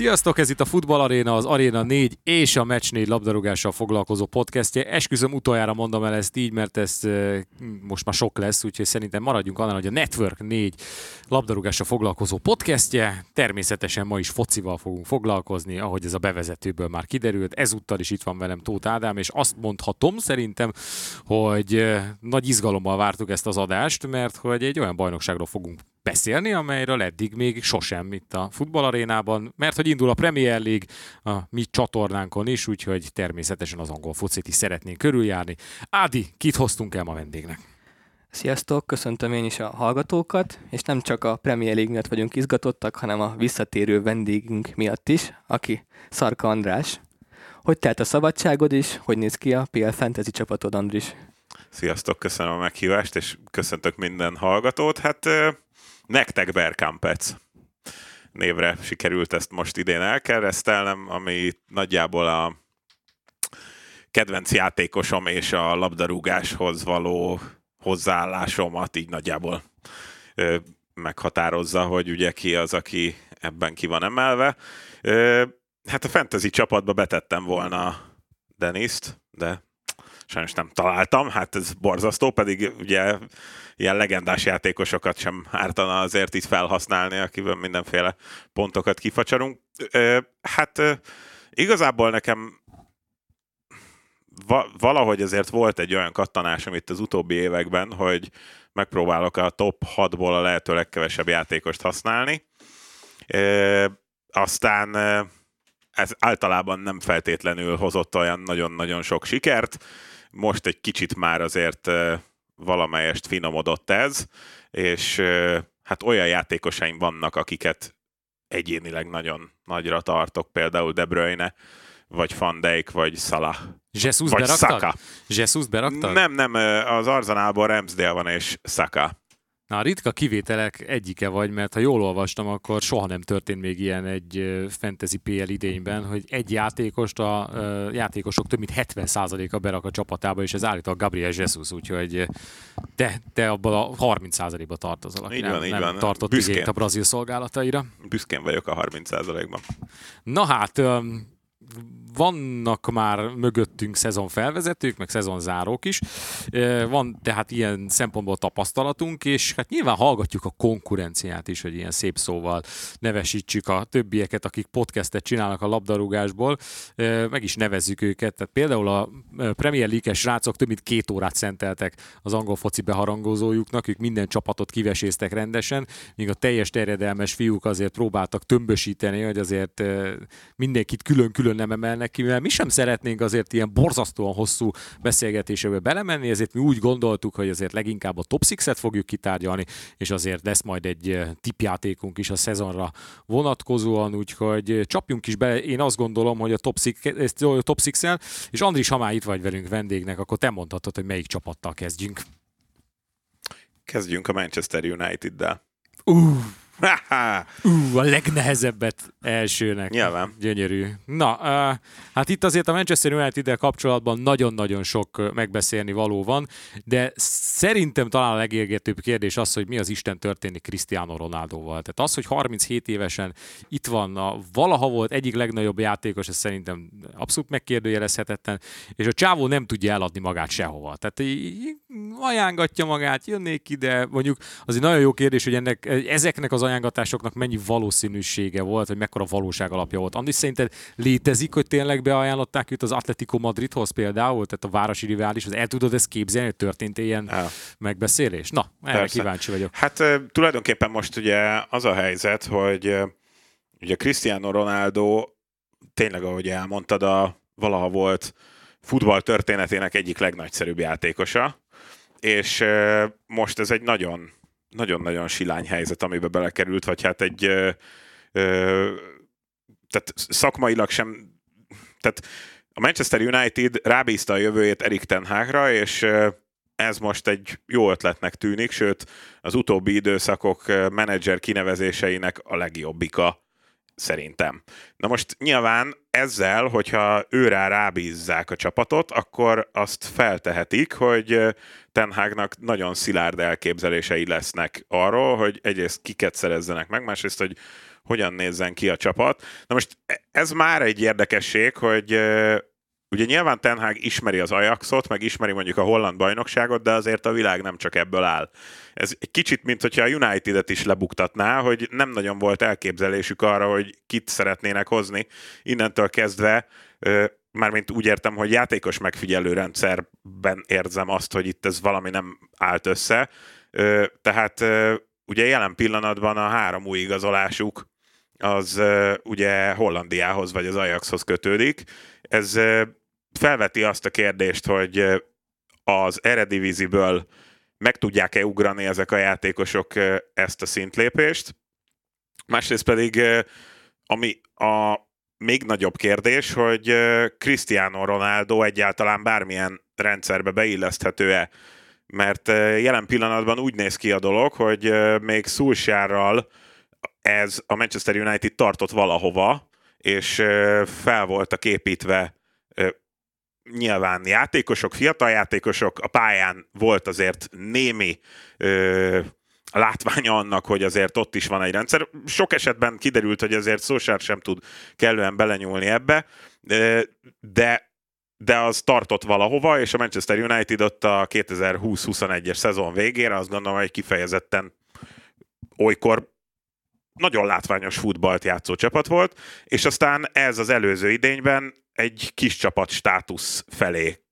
Sziasztok, ez itt a Futball Arena, az Arena 4 és a Match 4 labdarúgással foglalkozó podcastje. Esküszöm utoljára mondom el ezt így, mert ez most már sok lesz, úgyhogy szerintem maradjunk annál, hogy a Network 4 labdarúgással foglalkozó podcastje. Természetesen ma is focival fogunk foglalkozni, ahogy ez a bevezetőből már kiderült. Ezúttal is itt van velem Tóth Ádám, és azt mondhatom szerintem, hogy nagy izgalommal vártuk ezt az adást, mert hogy egy olyan bajnokságról fogunk beszélni, amelyről eddig még sosem itt a futballarénában, mert hogy indul a Premier League a mi csatornánkon is, úgyhogy természetesen az angol focit is szeretnénk körüljárni. Ádi, kit hoztunk el ma vendégnek? Sziasztok, köszöntöm én is a hallgatókat, és nem csak a Premier League miatt vagyunk izgatottak, hanem a visszatérő vendégünk miatt is, aki Szarka András. Hogy telt a szabadságod is, hogy néz ki a PL Fantasy csapatod, Andris? Sziasztok, köszönöm a meghívást, és köszöntök minden hallgatót. Hát nektek Berkampec névre sikerült ezt most idén elkeresztelnem, ami nagyjából a kedvenc játékosom és a labdarúgáshoz való hozzáállásomat így nagyjából ö, meghatározza, hogy ugye ki az, aki ebben ki van emelve. Ö, hát a fantasy csapatba betettem volna Deniszt, de sajnos nem találtam, hát ez borzasztó, pedig ugye ilyen legendás játékosokat sem ártana azért itt felhasználni, akiben mindenféle pontokat kifacsarunk. Hát igazából nekem valahogy azért volt egy olyan kattanásom itt az utóbbi években, hogy megpróbálok a top 6-ból a lehető legkevesebb játékost használni. aztán ez általában nem feltétlenül hozott olyan nagyon-nagyon sok sikert. Most egy kicsit már azért valamelyest finomodott ez, és hát olyan játékosaim vannak, akiket egyénileg nagyon nagyra tartok, például De Bruyne, vagy Van Dijk, vagy Salah. Jesus vagy beraktad? Saka. Jesus beraktad? Nem, nem, az Arzenálból Ramsdale van, és Saka. Na, a ritka kivételek egyike vagy, mert ha jól olvastam, akkor soha nem történt még ilyen egy fantasy PL idényben, hogy egy játékost a játékosok több mint 70%-a berak a csapatába, és ez állítólag Gabriel Jesus, úgyhogy te, te abban a 30%-ba tartozol, aki így van, nem, így nem van. tartott igényt a brazil szolgálataira. Büszkén vagyok a 30%-ban. Na hát, vannak már mögöttünk szezon felvezetők, meg szezon zárók is. Van tehát ilyen szempontból tapasztalatunk, és hát nyilván hallgatjuk a konkurenciát is, hogy ilyen szép szóval nevesítsük a többieket, akik podcastet csinálnak a labdarúgásból, meg is nevezzük őket. Tehát például a Premier League-es srácok több mint két órát szenteltek az angol foci beharangozójuknak, ők minden csapatot kiveséztek rendesen, míg a teljes terjedelmes fiúk azért próbáltak tömbösíteni, hogy azért mindenkit külön-külön nem emelnek ki, mivel mi sem szeretnénk azért ilyen borzasztóan hosszú beszélgetésébe belemenni, ezért mi úgy gondoltuk, hogy azért leginkább a top 6-et fogjuk kitárgyalni, és azért lesz majd egy eh, tipjátékunk is a szezonra vonatkozóan, úgyhogy csapjunk is bele. Én azt gondolom, hogy a top 6, top 6 és Andris, ha már itt vagy velünk vendégnek, akkor te mondhatod, hogy melyik csapattal kezdjünk. Kezdjünk a Manchester United-del. Uh, Ú, a legnehezebbet elsőnek. Nyilván. Gyönyörű. Na, uh, hát itt azért a Manchester united kapcsolatban nagyon-nagyon sok megbeszélni való van, de szerintem talán a legérgetőbb kérdés az, hogy mi az Isten történik Cristiano Ronaldoval. Tehát az, hogy 37 évesen itt van, a valaha volt egyik legnagyobb játékos, ez szerintem abszolút megkérdőjelezhetetlen, és a csávó nem tudja eladni magát sehova. Tehát ajángatja magát, jönnék ide, mondjuk az egy nagyon jó kérdés, hogy ennek, ezeknek az ajánlatásoknak mennyi valószínűsége volt, vagy mekkora valóság alapja volt. Andi, szerinted létezik, hogy tényleg beajánlották őt az Atletico Madridhoz például, tehát a városi riválishoz? El tudod ezt képzelni, hogy történt ilyen El. megbeszélés? Na, erre Persze. kíváncsi vagyok. Hát tulajdonképpen most ugye az a helyzet, hogy ugye Cristiano Ronaldo tényleg, ahogy elmondtad, a valaha volt futball történetének egyik legnagyszerűbb játékosa, és most ez egy nagyon nagyon-nagyon silány helyzet, amibe belekerült, vagy hát egy ö, ö, tehát szakmailag sem, tehát a Manchester United rábízta a jövőjét Erik Ten Hagra, és ez most egy jó ötletnek tűnik, sőt az utóbbi időszakok menedzser kinevezéseinek a legjobbika szerintem. Na most nyilván ezzel, hogyha őrá rábízzák a csapatot, akkor azt feltehetik, hogy Ten Hagnak nagyon szilárd elképzelései lesznek arról, hogy egyrészt kiket szerezzenek meg, másrészt, hogy hogyan nézzen ki a csapat. Na most e- ez már egy érdekesség, hogy Ugye nyilván Ten Hag ismeri az Ajaxot, meg ismeri mondjuk a holland bajnokságot, de azért a világ nem csak ebből áll. Ez egy kicsit, mint hogyha a United-et is lebuktatná, hogy nem nagyon volt elképzelésük arra, hogy kit szeretnének hozni. Innentől kezdve, mármint úgy értem, hogy játékos megfigyelő rendszerben érzem azt, hogy itt ez valami nem állt össze. Tehát ugye jelen pillanatban a három új igazolásuk az ugye Hollandiához vagy az Ajaxhoz kötődik. Ez felveti azt a kérdést, hogy az Erediviziből meg tudják-e ugrani ezek a játékosok ezt a szintlépést. Másrészt pedig, ami a még nagyobb kérdés, hogy Cristiano Ronaldo egyáltalán bármilyen rendszerbe beilleszthető-e. Mert jelen pillanatban úgy néz ki a dolog, hogy még Szulsárral ez a Manchester United tartott valahova, és fel voltak építve nyilván játékosok, fiatal játékosok, a pályán volt azért némi ö, látványa annak, hogy azért ott is van egy rendszer. Sok esetben kiderült, hogy azért Szosár sem tud kellően belenyúlni ebbe, de de az tartott valahova, és a Manchester United ott a 2020-21-es szezon végére azt gondolom, hogy kifejezetten olykor nagyon látványos futballt játszó csapat volt, és aztán ez az előző idényben egy kis csapat státusz felé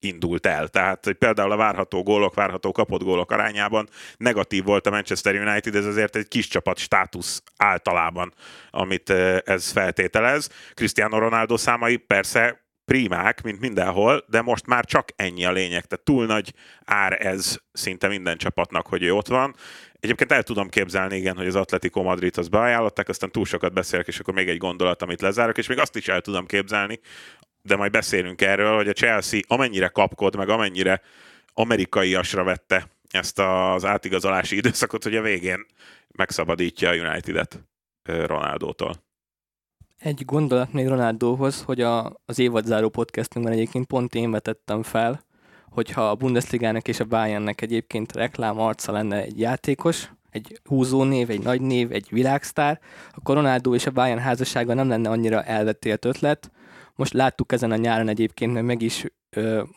indult el. Tehát hogy például a várható gólok, várható kapott gólok arányában negatív volt a Manchester United, ez azért egy kis csapat státusz általában, amit ez feltételez. Cristiano Ronaldo számai persze primák, mint mindenhol, de most már csak ennyi a lényeg. Tehát túl nagy ár ez szinte minden csapatnak, hogy ő ott van. Egyébként el tudom képzelni, igen, hogy az Atletico Madrid az beajánlották, aztán túl sokat beszélek, és akkor még egy gondolat, amit lezárok, és még azt is el tudom képzelni, de majd beszélünk erről, hogy a Chelsea amennyire kapkod, meg amennyire amerikaiasra vette ezt az átigazolási időszakot, hogy a végén megszabadítja a United-et Ronaldótól. Egy gondolat még Ronaldóhoz, hogy a, az évadzáró podcastünkben egyébként pont én vetettem fel, hogyha a Bundesligának és a Bayernnek egyébként reklám arca lenne egy játékos, egy húzó név, egy nagy név, egy világsztár, akkor Ronaldo és a Bayern házassága nem lenne annyira elvetélt ötlet. Most láttuk ezen a nyáron egyébként, mert meg is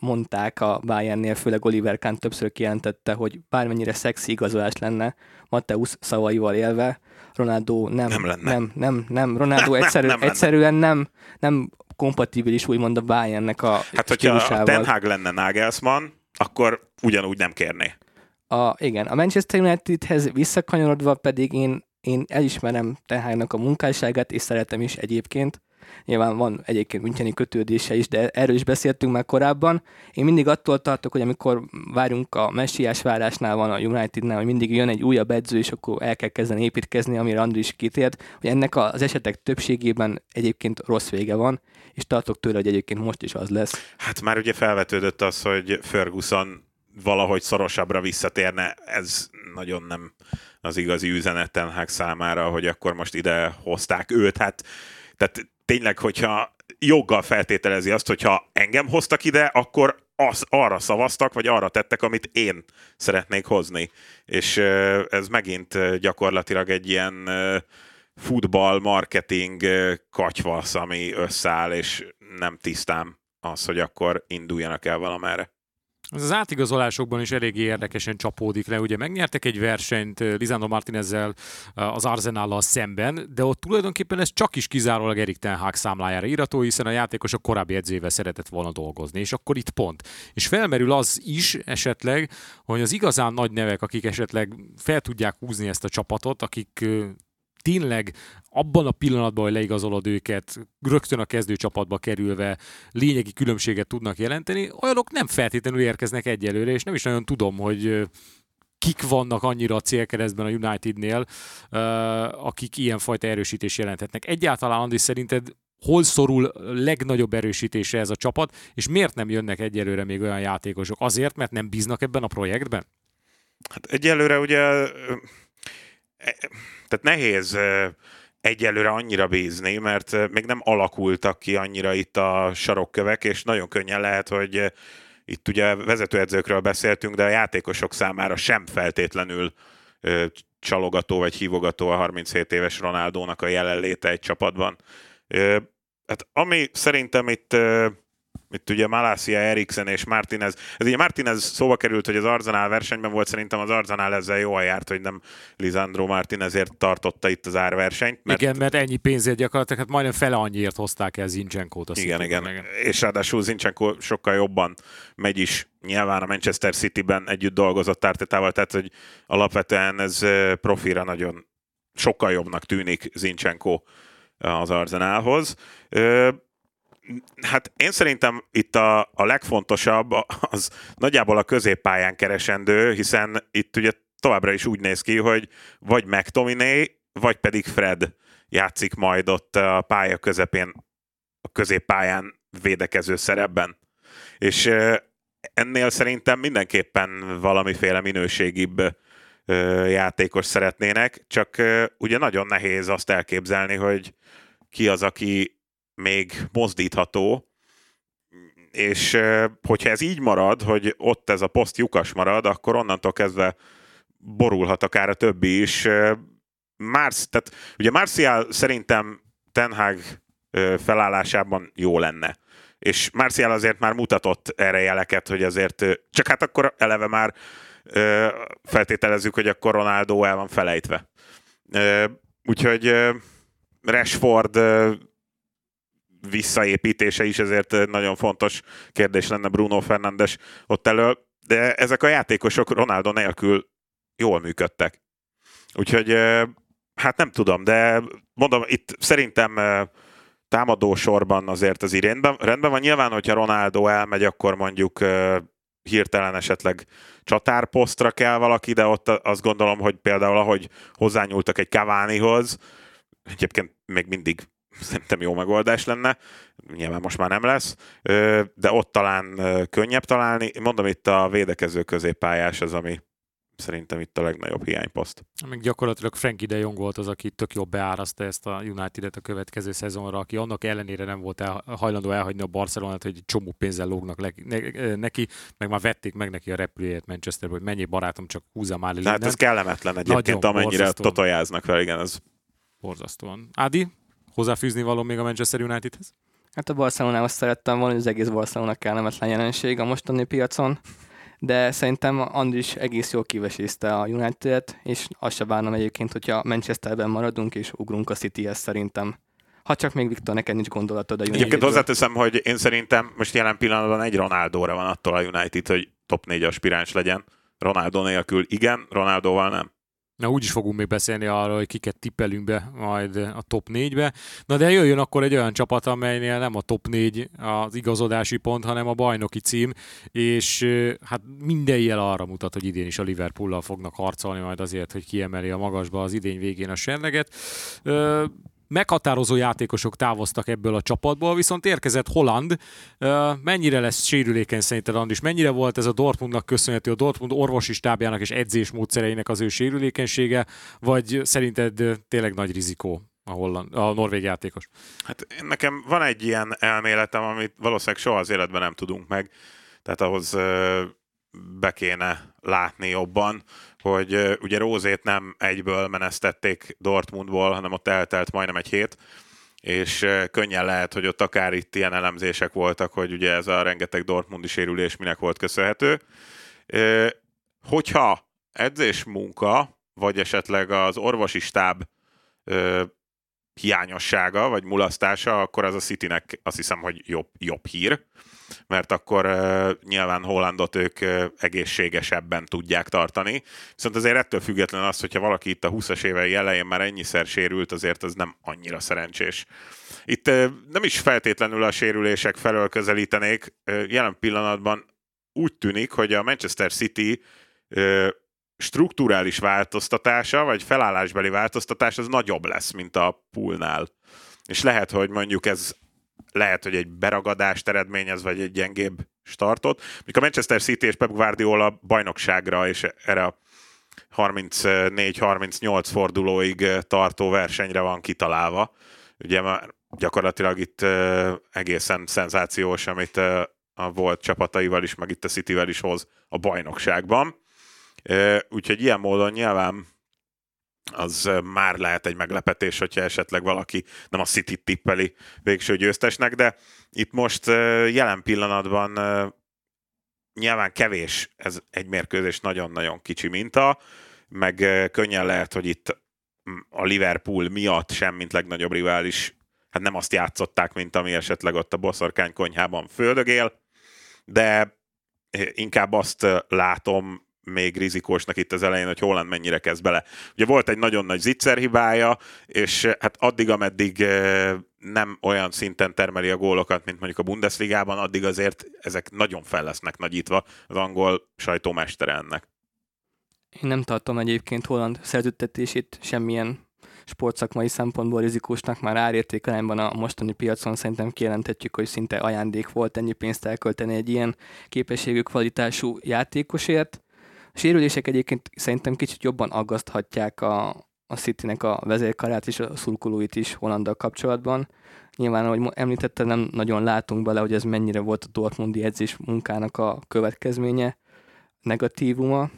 mondták a Bayernnél, főleg Oliver Kahn többször kijelentette, hogy bármennyire szexi igazolás lenne, Mateusz szavaival élve, Ronaldo nem, nem, lenne. nem, nem, nem Ronaldo egyszerű, nem egyszerűen nem, nem kompatibilis úgymond a Bayernnek a Hát, hogyha a Ten Hag lenne Nagelsmann, akkor ugyanúgy nem kérné. A, igen, a Manchester Unitedhez visszakanyarodva pedig én, én elismerem Ten Hagnak a munkásságát, és szeretem is egyébként, Nyilván van egyébként Müncheni kötődése is, de erről is beszéltünk már korábban. Én mindig attól tartok, hogy amikor várunk a messiás várásnál van a Unitednál, hogy mindig jön egy újabb edző, és akkor el kell kezdeni építkezni, amire Andri is kitért, hogy ennek az esetek többségében egyébként rossz vége van, és tartok tőle, hogy egyébként most is az lesz. Hát már ugye felvetődött az, hogy Ferguson valahogy szorosabbra visszatérne, ez nagyon nem az igazi üzenet Ten számára, hogy akkor most ide hozták őt. Hát tehát tényleg, hogyha joggal feltételezi azt, hogyha engem hoztak ide, akkor az, arra szavaztak, vagy arra tettek, amit én szeretnék hozni. És ez megint gyakorlatilag egy ilyen futball, marketing katyvasz, ami összeáll, és nem tisztám az, hogy akkor induljanak el valamerre. Ez az átigazolásokban is eléggé érdekesen csapódik le. Ugye megnyertek egy versenyt Lisandro Martinezzel az Arsenállal szemben, de ott tulajdonképpen ez csak is kizárólag Erik Ten Hag számlájára írató, hiszen a játékos a korábbi edzővel szeretett volna dolgozni, és akkor itt pont. És felmerül az is esetleg, hogy az igazán nagy nevek, akik esetleg fel tudják húzni ezt a csapatot, akik tényleg abban a pillanatban, hogy leigazolod őket, rögtön a kezdőcsapatba kerülve lényegi különbséget tudnak jelenteni, olyanok nem feltétlenül érkeznek egyelőre, és nem is nagyon tudom, hogy kik vannak annyira a célkeresztben a Unitednél, akik ilyenfajta erősítés jelenthetnek. Egyáltalán, Andi, szerinted hol szorul legnagyobb erősítése ez a csapat, és miért nem jönnek egyelőre még olyan játékosok? Azért, mert nem bíznak ebben a projektben? Hát egyelőre ugye tehát nehéz egyelőre annyira bízni, mert még nem alakultak ki annyira itt a sarokkövek, és nagyon könnyen lehet, hogy itt ugye vezetőedzőkről beszéltünk, de a játékosok számára sem feltétlenül csalogató vagy hívogató a 37 éves Ronaldónak a jelenléte egy csapatban. Hát ami szerintem itt itt ugye Malasia, Eriksen és Martinez. Ez ugye Martinez szóba került, hogy az Arzenál versenyben volt, szerintem az Arzenál ezzel jól járt, hogy nem Lisandro Martinezért tartotta itt az árversenyt. Mert... Igen, mert ennyi pénzért gyakorlatilag, hát majdnem fele annyiért hozták el Zincsenkót. A igen, igen, igen. És ráadásul Zincsenko sokkal jobban megy is nyilván a Manchester City-ben együtt dolgozott Ártetával, tehát hogy alapvetően ez profira nagyon sokkal jobbnak tűnik Zincsenko az Arzenálhoz. Hát én szerintem itt a, a legfontosabb az nagyjából a középpályán keresendő, hiszen itt ugye továbbra is úgy néz ki, hogy vagy McTominay, vagy pedig Fred játszik majd ott a pálya közepén, a középpályán védekező szerepben. És ennél szerintem mindenképpen valamiféle minőségibb játékos szeretnének, csak ugye nagyon nehéz azt elképzelni, hogy ki az, aki még mozdítható, és hogyha ez így marad, hogy ott ez a poszt lyukas marad, akkor onnantól kezdve borulhat akár a többi is. Mársz, tehát ugye Marcial szerintem Ten Hag felállásában jó lenne. És Marcial azért már mutatott erre jeleket, hogy azért, csak hát akkor eleve már feltételezzük, hogy akkor Ronaldo el van felejtve. Úgyhogy Rashford visszaépítése is ezért nagyon fontos kérdés lenne Bruno Fernandes ott elő, de ezek a játékosok Ronaldo nélkül jól működtek. Úgyhogy hát nem tudom, de mondom, itt szerintem támadó sorban azért az rendben, rendben van. Nyilván, hogyha Ronaldo elmegy, akkor mondjuk hirtelen esetleg csatárposztra kell valaki, de ott azt gondolom, hogy például ahogy hozzányúltak egy Cavanihoz, egyébként még mindig szerintem jó megoldás lenne, nyilván most már nem lesz, de ott talán könnyebb találni. Mondom, itt a védekező középpályás az, ami szerintem itt a legnagyobb hiányposzt. Még gyakorlatilag Frankie de Jong volt az, aki tök jobb beáraszta ezt a United-et a következő szezonra, aki annak ellenére nem volt el, hajlandó elhagyni a Barcelonát, hogy egy csomó pénzzel lógnak le, ne, neki, meg már vették meg neki a repülőjét Manchesterbe, hogy mennyi barátom, csak húzza már le. Hát ez kellemetlen egyébként, Nagyon amennyire borzasztóan. totojáznak fel, igen, ez borzasztóan. Ádi, hozzáfűzni való még a Manchester Unitedhez? Hát a Barcelonához szerettem volna, hogy az egész Barcelona kellemetlen jelenség a mostani piacon, de szerintem Andris egész jól kivesézte a United-et, és azt se bánom egyébként, hogyha Manchesterben maradunk és ugrunk a City-hez szerintem. Ha csak még Viktor, neked nincs gondolatod a United. Egyébként hozzáteszem, hogy én szerintem most jelen pillanatban egy Ronaldóra van attól a United, hogy top 4 aspiráns legyen. Ronaldo nélkül igen, Ronaldoval nem. Na úgy is fogunk még beszélni arról, hogy kiket tippelünk be majd a top 4-be. Na de jöjjön akkor egy olyan csapat, amelynél nem a top 4 az igazodási pont, hanem a bajnoki cím, és hát minden jel arra mutat, hogy idén is a Liverpool-lal fognak harcolni majd azért, hogy kiemeli a magasba az idény végén a serleget meghatározó játékosok távoztak ebből a csapatból, viszont érkezett Holland. Mennyire lesz sérülékeny szerinted, Andis? Mennyire volt ez a Dortmundnak köszönhető, a Dortmund orvosi stábjának és edzésmódszereinek az ő sérülékenysége, vagy szerinted tényleg nagy rizikó a, holland, a norvég játékos? Hát nekem van egy ilyen elméletem, amit valószínűleg soha az életben nem tudunk meg, tehát ahhoz be kéne látni jobban, hogy ugye Rózét nem egyből menesztették Dortmundból, hanem ott eltelt majdnem egy hét, és könnyen lehet, hogy ott akár itt ilyen elemzések voltak, hogy ugye ez a rengeteg Dortmundi sérülés minek volt köszönhető. Hogyha edzés munka, vagy esetleg az orvosi stáb hiányossága, vagy mulasztása, akkor az a Citynek azt hiszem, hogy jobb, jobb hír mert akkor nyilván Hollandot ők egészségesebben tudják tartani. Viszont azért ettől független az, hogyha valaki itt a 20-as évei elején már ennyiszer sérült, azért az nem annyira szerencsés. Itt nem is feltétlenül a sérülések felől közelítenék. Jelen pillanatban úgy tűnik, hogy a Manchester City strukturális változtatása, vagy felállásbeli változtatás az nagyobb lesz, mint a poolnál. És lehet, hogy mondjuk ez lehet, hogy egy beragadást eredményez, vagy egy gyengébb startot. Mikor a Manchester City és Pep Guardiola bajnokságra és erre a 34-38 fordulóig tartó versenyre van kitalálva. Ugye már gyakorlatilag itt egészen szenzációs, amit a volt csapataival is, meg itt a Cityvel is hoz a bajnokságban. Úgyhogy ilyen módon nyilván az már lehet egy meglepetés, hogyha esetleg valaki nem a City tippeli végső győztesnek, de itt most jelen pillanatban nyilván kevés ez egy mérkőzés, nagyon-nagyon kicsi minta, meg könnyen lehet, hogy itt a Liverpool miatt sem, mint legnagyobb rivális, hát nem azt játszották, mint ami esetleg ott a boszorkány konyhában földögél, de inkább azt látom még rizikósnak itt az elején, hogy Holland mennyire kezd bele. Ugye volt egy nagyon nagy zicser hibája, és hát addig, ameddig nem olyan szinten termeli a gólokat, mint mondjuk a Bundesligában, addig azért ezek nagyon fel lesznek nagyítva az angol sajtómestere ennek. Én nem tartom egyébként Holland szerződtetését semmilyen sportszakmai szempontból rizikósnak már árértékelányban a mostani piacon szerintem kijelenthetjük, hogy szinte ajándék volt ennyi pénzt elkölteni egy ilyen képességű kvalitású játékosért. A sérülések egyébként szerintem kicsit jobban aggaszthatják a, a City-nek a vezérkarát és a szurkolóit is Hollanddal kapcsolatban. Nyilván, ahogy említettem, nem nagyon látunk bele, hogy ez mennyire volt a Dortmundi edzés munkának a következménye, negatívuma.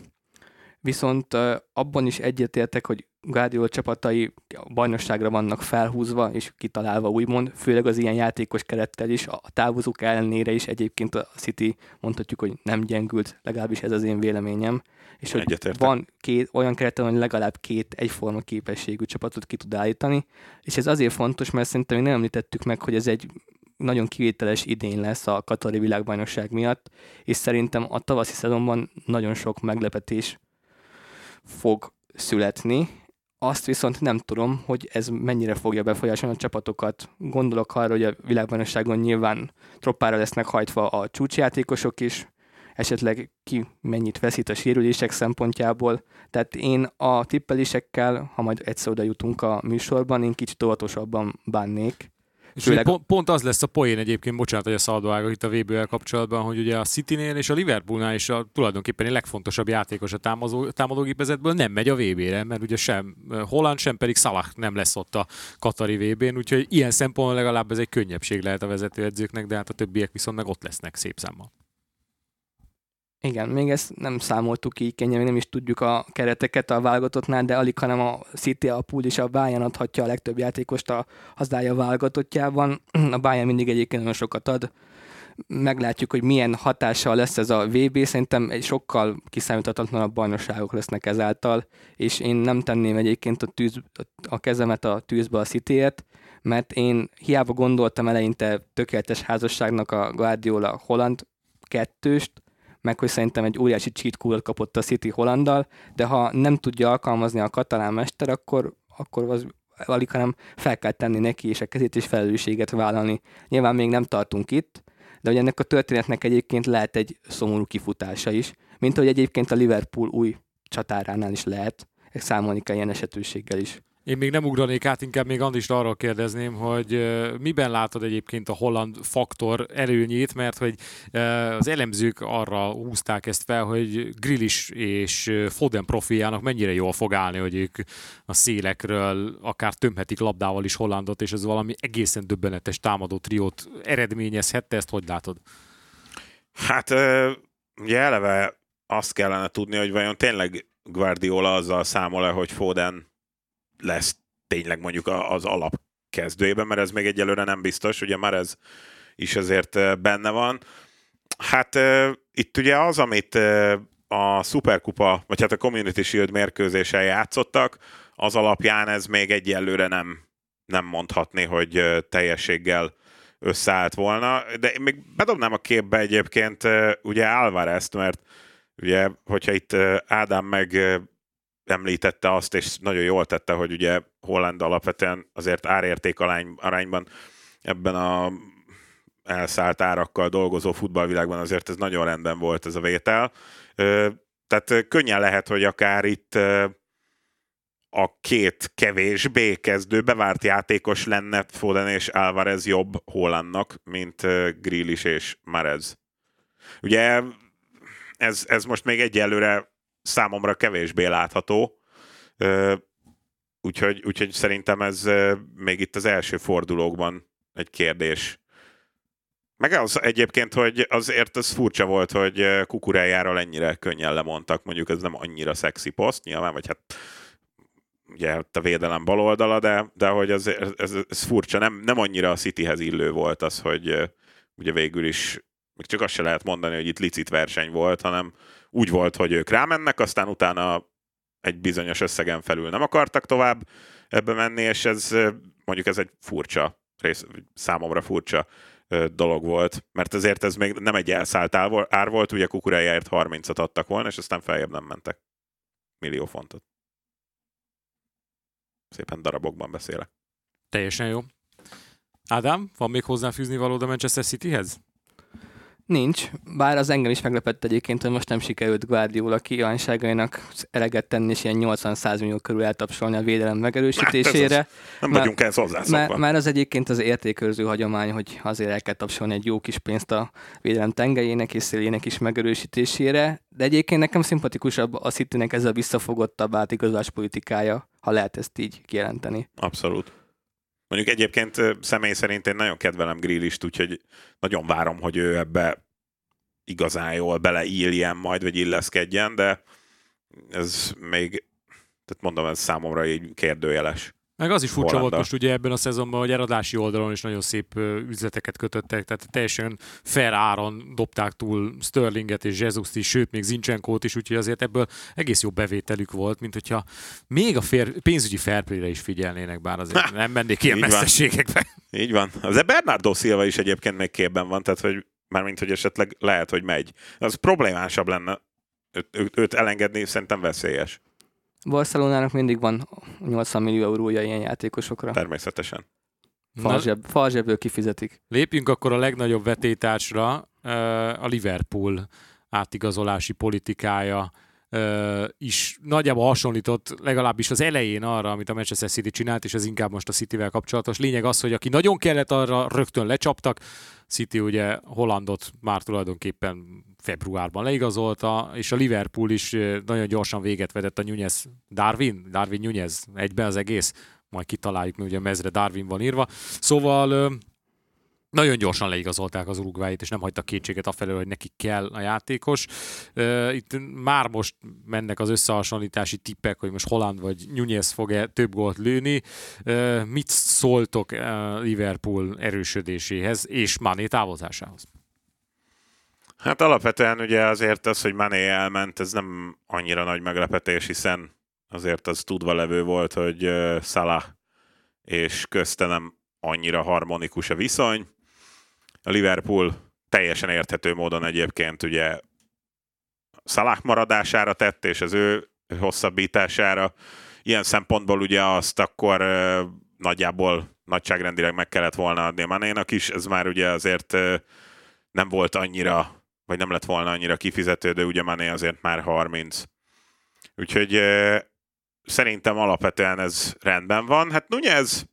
Viszont abban is egyetértek, hogy Guardiola csapatai a bajnokságra vannak felhúzva és kitalálva úgymond, főleg az ilyen játékos kerettel is, a távozók ellenére is egyébként a City mondhatjuk, hogy nem gyengült, legalábbis ez az én véleményem. És hogy Egyetértek. van két, olyan keretel, hogy legalább két egyforma képességű csapatot ki tud állítani, és ez azért fontos, mert szerintem még nem említettük meg, hogy ez egy nagyon kivételes idén lesz a Katari világbajnokság miatt, és szerintem a tavaszi szezonban nagyon sok meglepetés fog születni, azt viszont nem tudom, hogy ez mennyire fogja befolyásolni a csapatokat. Gondolok arra, hogy a világbajnokságon nyilván troppára lesznek hajtva a csúcsjátékosok is, esetleg ki mennyit veszít a sérülések szempontjából. Tehát én a tippelésekkel, ha majd egyszer oda jutunk a műsorban, én kicsit óvatosabban bánnék. És Főleg... pont, pont, az lesz a poén egyébként, bocsánat, hogy a szaldóágak itt a vb kapcsolatban, hogy ugye a City-nél és a Liverpoolnál is a, tulajdonképpen a legfontosabb játékos a támadó, támadógépezetből nem megy a VB-re, mert ugye sem Holland, sem pedig Salah nem lesz ott a Katari VB-n, úgyhogy ilyen szempontból legalább ez egy könnyebbség lehet a vezetőedzőknek, de hát a többiek viszont meg ott lesznek szép számmal. Igen, még ezt nem számoltuk ki, kényen, még nem is tudjuk a kereteket a válogatottnál, de alig, hanem a City, a Pool és a Bayern adhatja a legtöbb játékost a hazája válogatottjában. A Bayern mindig egyébként nagyon sokat ad. Meglátjuk, hogy milyen hatással lesz ez a VB, szerintem egy sokkal kiszámíthatatlanabb bajnokságok lesznek ezáltal, és én nem tenném egyébként a, tűz, a kezemet a tűzbe a city mert én hiába gondoltam eleinte tökéletes házasságnak a Guardiola Holland kettőst, meg hogy szerintem egy óriási cheat code kapott a City Hollandal, de ha nem tudja alkalmazni a katalán mester, akkor, akkor az alig, hanem fel kell tenni neki, és a kezét is felelősséget vállalni. Nyilván még nem tartunk itt, de hogy ennek a történetnek egyébként lehet egy szomorú kifutása is, mint hogy egyébként a Liverpool új csatáránál is lehet, számolni kell ilyen esetőséggel is. Én még nem ugranék át, inkább még Andist arról kérdezném, hogy miben látod egyébként a holland faktor előnyét, mert hogy az elemzők arra húzták ezt fel, hogy Grillis és Foden profiának mennyire jól fog állni, hogy ők a szélekről akár tömhetik labdával is Hollandot, és ez valami egészen döbbenetes támadó triót eredményezhette, ezt hogy látod? Hát ugye eleve azt kellene tudni, hogy vajon tényleg Guardiola azzal számol-e, hogy Foden lesz tényleg mondjuk az alap kezdőjében, mert ez még egyelőre nem biztos, ugye már ez is azért benne van. Hát itt ugye az, amit a Superkupa, vagy hát a Community Shield mérkőzésen játszottak, az alapján ez még egyelőre nem, nem mondhatni, hogy teljességgel összeállt volna, de én még bedobnám a képbe egyébként ugye Alvarez-t, mert ugye, hogyha itt Ádám meg említette azt, és nagyon jól tette, hogy ugye Holland alapvetően azért árérték arányban ebben a elszállt árakkal dolgozó futballvilágban azért ez nagyon rendben volt ez a vétel. Tehát könnyen lehet, hogy akár itt a két kevésbé kezdő bevárt játékos lenne Foden és Alvarez jobb Hollandnak, mint Grillis és Marez. Ugye ez, ez most még egyelőre számomra kevésbé látható. Úgyhogy, úgyhogy szerintem ez még itt az első fordulókban egy kérdés. Meg az egyébként, hogy azért ez furcsa volt, hogy kukurájáról ennyire könnyen lemondtak, mondjuk ez nem annyira szexi poszt, nyilván, vagy hát ugye a védelem bal oldala, de, de hogy ez, ez, ez furcsa, nem, nem annyira a Cityhez illő volt az, hogy ugye végül is még csak azt se lehet mondani, hogy itt licit verseny volt, hanem úgy volt, hogy ők rámennek, aztán utána egy bizonyos összegen felül nem akartak tovább ebbe menni, és ez mondjuk ez egy furcsa, rész, számomra furcsa dolog volt, mert azért ez még nem egy elszállt ár volt, ugye kukurájáért 30-at adtak volna, és aztán feljebb nem mentek. Millió fontot. Szépen darabokban beszélek. Teljesen jó. Ádám, van még hozzáfűzni való a Manchester Cityhez? Nincs, bár az engem is meglepett egyébként, hogy most nem sikerült Guardiola kívánságainak eleget tenni, és ilyen 80-100 millió körül eltapsolni a védelem megerősítésére. Hát az, nem vagyunk ehhez hozzászokva. Már, már az egyébként az értékőrző hagyomány, hogy azért el kell tapsolni egy jó kis pénzt a védelem tengelyének és szélének is megerősítésére, de egyébként nekem szimpatikusabb a Citynek ez a visszafogottabb átigazolás politikája, ha lehet ezt így kijelenteni. Abszolút. Mondjuk egyébként személy szerint én nagyon kedvelem Grillist, úgyhogy nagyon várom, hogy ő ebbe igazán jól beleíljen majd, vagy illeszkedjen, de ez még, tehát mondom, ez számomra így kérdőjeles. Meg az is furcsa Hollanda. volt most ugye ebben a szezonban, hogy eladási oldalon is nagyon szép üzleteket kötöttek, tehát teljesen fair áron dobták túl Sterlinget és jesus is, sőt még Zincsenkót is, úgyhogy azért ebből egész jó bevételük volt, mint hogyha még a fér, pénzügyi fairplay-re is figyelnének, bár azért ha, nem mennék ilyen messzességekbe. Így van. Az Bernardo Silva is egyébként még képben van, tehát hogy mármint, hogy esetleg lehet, hogy megy. Az problémásabb lenne őt, őt elengedni, szerintem veszélyes. Barcelonának mindig van 80 millió eurója ilyen játékosokra. Természetesen. Falzseb, falzsebből kifizetik. Lépjünk akkor a legnagyobb vetétársra, a Liverpool átigazolási politikája is nagyjából hasonlított legalábbis az elején arra, amit a Manchester City csinált, és ez inkább most a Cityvel kapcsolatos. Lényeg az, hogy aki nagyon kellett arra, rögtön lecsaptak. City ugye Hollandot már tulajdonképpen februárban leigazolta, és a Liverpool is nagyon gyorsan véget vedett a Nunez Darwin, Darwin Nunez, egyben az egész, majd kitaláljuk, mert ugye mezre Darwin van írva. Szóval nagyon gyorsan leigazolták az Uruguayt, és nem hagytak kétséget afelől, hogy nekik kell a játékos. Itt már most mennek az összehasonlítási tippek, hogy most Holland vagy Nunez fog-e több gólt lőni. Mit szóltok Liverpool erősödéséhez és Mané távozásához? Hát alapvetően ugye azért az, hogy Mané elment, ez nem annyira nagy meglepetés, hiszen azért az tudva levő volt, hogy Salah és közte nem annyira harmonikus a viszony. A Liverpool teljesen érthető módon egyébként ugye Salah maradására tett, és az ő hosszabbítására. Ilyen szempontból ugye azt akkor nagyjából nagyságrendileg meg kellett volna adni Manénak is, ez már ugye azért nem volt annyira vagy nem lett volna annyira kifizető, de ugye Mané azért már 30. Úgyhogy szerintem alapvetően ez rendben van. Hát Nunez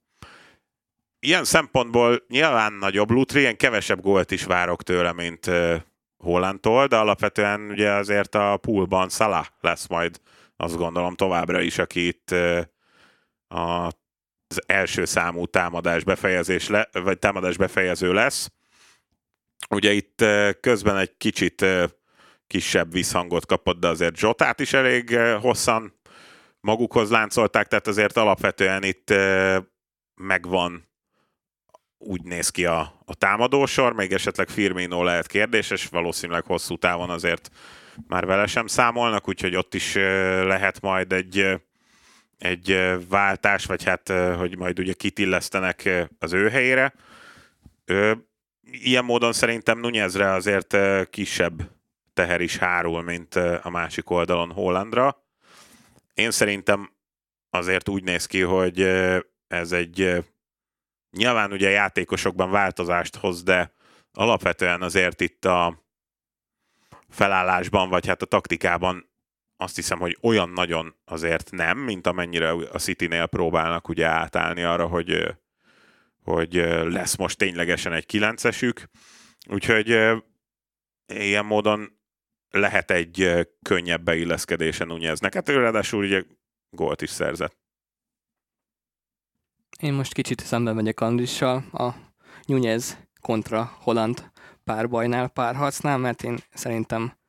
ilyen szempontból nyilván nagyobb lutri, ilyen kevesebb gólt is várok tőle, mint Hollandtól, de alapvetően ugye azért a poolban Salah lesz majd azt gondolom továbbra is, aki itt az első számú támadás befejezés le, vagy támadás befejező lesz. Ugye itt közben egy kicsit kisebb visszhangot kapott, de azért Zsotát is elég hosszan magukhoz láncolták, tehát azért alapvetően itt megvan úgy néz ki a, a támadósor, még esetleg Firmino lehet kérdéses, valószínűleg hosszú távon azért már vele sem számolnak, úgyhogy ott is lehet majd egy, egy váltás, vagy hát, hogy majd ugye kitillesztenek az ő helyére ilyen módon szerintem Nunezre azért kisebb teher is hárul, mint a másik oldalon Hollandra. Én szerintem azért úgy néz ki, hogy ez egy nyilván ugye játékosokban változást hoz, de alapvetően azért itt a felállásban, vagy hát a taktikában azt hiszem, hogy olyan nagyon azért nem, mint amennyire a City-nél próbálnak ugye átállni arra, hogy hogy lesz most ténylegesen egy kilencesük, úgyhogy ilyen módon lehet egy könnyebb beilleszkedése Nuneznek. Hát ő ráadásul ugye gólt is szerzett. Én most kicsit szemben megyek Andrissal a Nunez kontra Holland párbajnál, párharcnál, mert én szerintem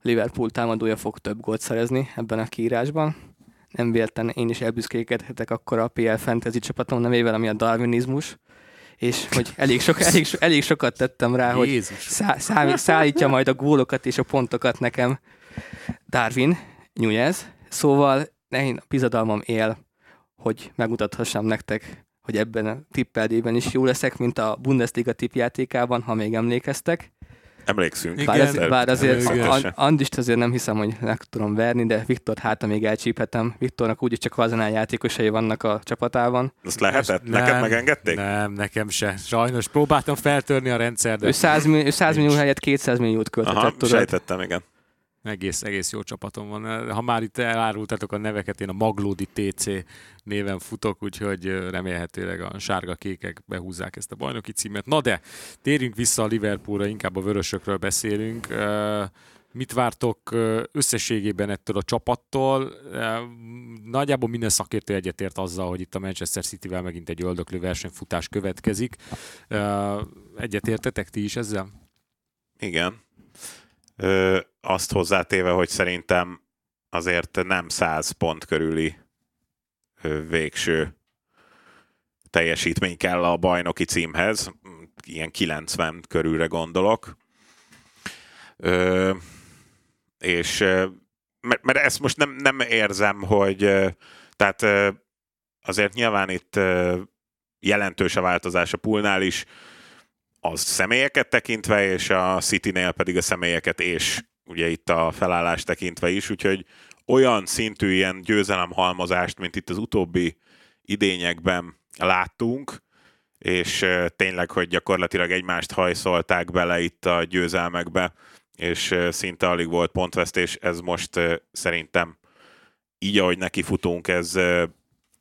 Liverpool támadója fog több gólt szerezni ebben a kiírásban. Nem véletlen én is elbüszkékedhetek akkor a PL Fantasy csapatom nevével, ami a darwinizmus, és hogy elég, sok, elég, so, elég sokat tettem rá, hogy szá, szá, szállítja majd a gólokat és a pontokat nekem Darwin Nunez. Szóval én a bizadalmam él, hogy megmutathassam nektek, hogy ebben a tippeldében is jó leszek, mint a Bundesliga tippjátékában, ha még emlékeztek. Emlékszünk. Bár, ez, bár azért an, Andist azért nem hiszem, hogy meg tudom verni, de Viktor hát még elcsíphetem. Viktornak úgyis csak azonál játékosai vannak a csapatában. Azt lehetett? Nem, Neked megengedték? Nem, nekem se. Sajnos próbáltam feltörni a rendszert. De... Ő 100, millió, ő 100 millió helyett 200 milliót költött. Aha, tudod. sejtettem, igen. Egész, egész jó csapatom van. Ha már itt elárultatok a neveket, én a Maglódi TC néven futok, úgyhogy remélhetőleg a sárga-kékek behúzzák ezt a bajnoki címet. Na de, térjünk vissza a Liverpoolra, inkább a vörösökről beszélünk. Mit vártok összességében ettől a csapattól? Nagyjából minden szakértő egyetért azzal, hogy itt a Manchester City-vel megint egy öldöklő versenyfutás következik. Egyetértetek ti is ezzel? Igen. Ö, azt hozzátéve, hogy szerintem azért nem 100 pont körüli ö, végső teljesítmény kell a bajnoki címhez, ilyen 90 körülre gondolok. Ö, és mert, mert ezt most nem, nem érzem, hogy tehát azért nyilván itt jelentős a változás a poolnál is, az személyeket tekintve, és a City-nél pedig a személyeket és ugye itt a felállás tekintve is, úgyhogy olyan szintű ilyen győzelemhalmozást, mint itt az utóbbi idényekben láttunk, és tényleg, hogy gyakorlatilag egymást hajszolták bele itt a győzelmekbe, és szinte alig volt pontvesztés, ez most szerintem így, ahogy neki futunk, ez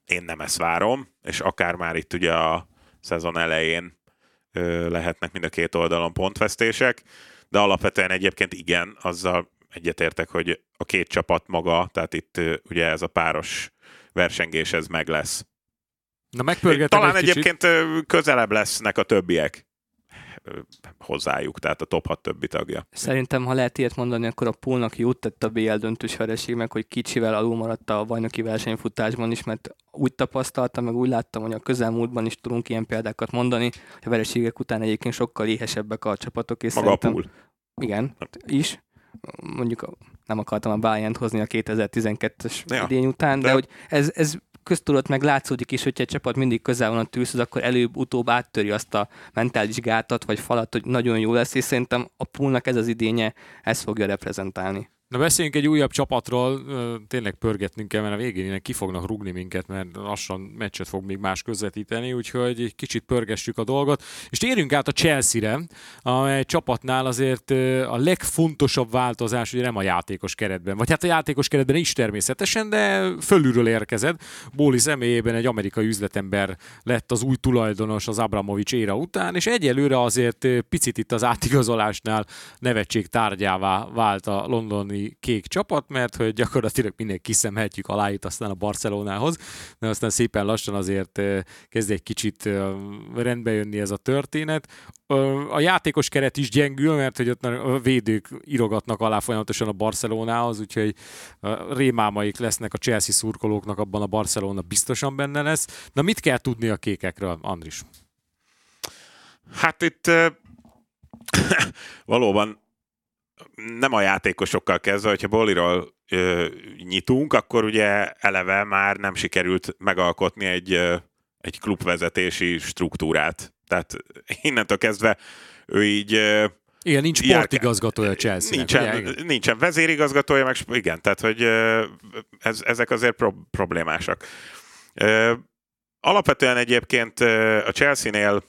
én nem ezt várom, és akár már itt ugye a szezon elején lehetnek mind a két oldalon pontvesztések, de alapvetően egyébként igen, azzal egyetértek, hogy a két csapat maga, tehát itt ugye ez a páros versengés, ez meg lesz. Na Talán egy egyébként kicsit. közelebb lesznek a többiek hozzájuk, tehát a top 6 többi tagja. Szerintem, ha lehet ilyet mondani, akkor a poolnak jót tett a BL döntős vereség meg, hogy kicsivel alul maradt a bajnoki versenyfutásban is, mert úgy tapasztaltam, meg úgy láttam, hogy a közelmúltban is tudunk ilyen példákat mondani, hogy a vereségek után egyébként sokkal éhesebbek a csapatok. És Maga a pool. Igen, is. Mondjuk nem akartam a Bayern hozni a 2012-es ja, idény után, de, de hogy ez, ez köztudott meg látszódik is, hogyha egy csapat mindig közel van a tűzhöz, akkor előbb-utóbb áttöri azt a mentális gátat vagy falat, hogy nagyon jó lesz, és szerintem a poolnak ez az idénye, ezt fogja reprezentálni. Na beszéljünk egy újabb csapatról, tényleg pörgetnünk kell, mert a végén ki fognak rugni minket, mert lassan meccset fog még más közvetíteni, úgyhogy egy kicsit pörgessük a dolgot. És térjünk át a Chelsea-re, amely csapatnál azért a legfontosabb változás ugye nem a játékos keretben, vagy hát a játékos keretben is természetesen, de fölülről érkezett. Bóli személyében egy amerikai üzletember lett az új tulajdonos az Abramovics éra után, és egyelőre azért picit itt az átigazolásnál nevetség tárgyává vált a londoni mostani kék csapat, mert hogy gyakorlatilag minél kiszemhetjük aláit aztán a Barcelonához, de aztán szépen lassan azért kezd egy kicsit rendbe jönni ez a történet. A játékos keret is gyengül, mert hogy ott a védők irogatnak alá folyamatosan a Barcelonához, úgyhogy rémámaik lesznek a Chelsea szurkolóknak, abban a Barcelona biztosan benne lesz. Na mit kell tudni a kékekről, Andris? Hát itt valóban nem a játékosokkal kezdve, hogyha Boliról ö, nyitunk, akkor ugye eleve már nem sikerült megalkotni egy, ö, egy klubvezetési struktúrát. Tehát innentől kezdve ő így... Ö, igen, nincs sportigazgatója Chelsea. Nincsen, ugye, nincsen vezérigazgatója, meg igen, tehát hogy ez, ezek azért pro, problémásak. Alapvetően egyébként a Chelsea-nél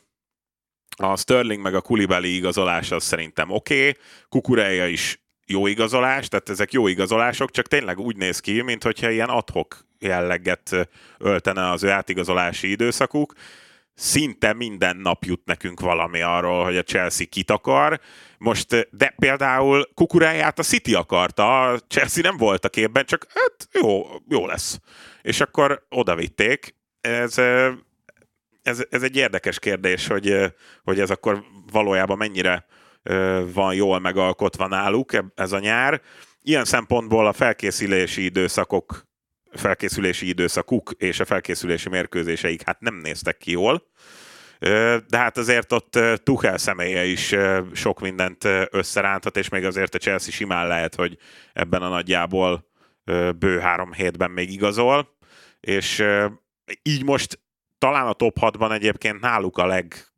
a Sterling meg a Kulibali igazolás az szerintem oké, okay. Kukureja is jó igazolás, tehát ezek jó igazolások, csak tényleg úgy néz ki, mintha ilyen adhok jelleget öltene az ő átigazolási időszakuk. Szinte minden nap jut nekünk valami arról, hogy a Chelsea kit akar. Most, de például kukuráját a City akarta, a Chelsea nem volt a képben, csak hát jó, jó lesz. És akkor oda vitték. Ez ez, ez egy érdekes kérdés, hogy, hogy ez akkor valójában mennyire van jól megalkotva náluk ez a nyár. Ilyen szempontból a felkészülési időszakok felkészülési időszakuk és a felkészülési mérkőzéseik hát nem néztek ki jól, de hát azért ott Tuchel személye is sok mindent összeránthat, és még azért a Chelsea simán lehet, hogy ebben a nagyjából bő három hétben még igazol, és így most talán a top 6-ban egyébként náluk a legtöbb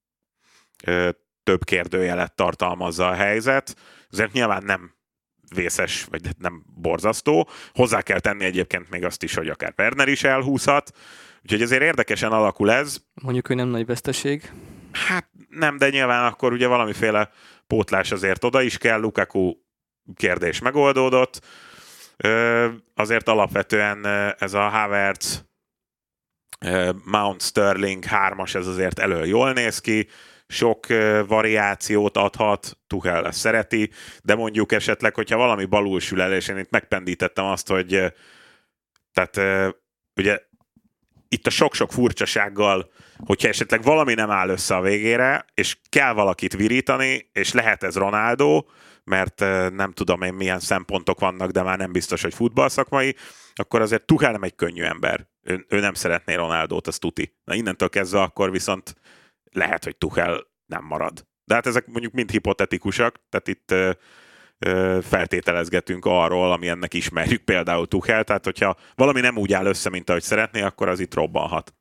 kérdőjelet tartalmazza a helyzet, azért nyilván nem vészes, vagy nem borzasztó. Hozzá kell tenni egyébként még azt is, hogy akár Werner is elhúzhat, úgyhogy azért érdekesen alakul ez. Mondjuk ő nem nagy veszteség. Hát nem, de nyilván akkor ugye valamiféle pótlás azért oda is kell, Lukaku kérdés megoldódott, azért alapvetően ez a Havertz Mount Sterling hármas, ez azért elő jól néz ki, sok variációt adhat, Tuchel ezt szereti, de mondjuk esetleg, hogyha valami balul sül el, és én itt megpendítettem azt, hogy tehát ugye itt a sok-sok furcsasággal, hogyha esetleg valami nem áll össze a végére, és kell valakit virítani, és lehet ez Ronaldo, mert nem tudom én milyen szempontok vannak, de már nem biztos, hogy futballszakmai, akkor azért Tuchel nem egy könnyű ember. Ő, ő nem szeretné Ronaldót, az tuti. Na innentől kezdve akkor viszont lehet, hogy Tuchel nem marad. De hát ezek mondjuk mind hipotetikusak, tehát itt ö, ö, feltételezgetünk arról, ami ennek ismerjük, például Tuchel, tehát hogyha valami nem úgy áll össze, mint ahogy szeretné, akkor az itt robbanhat.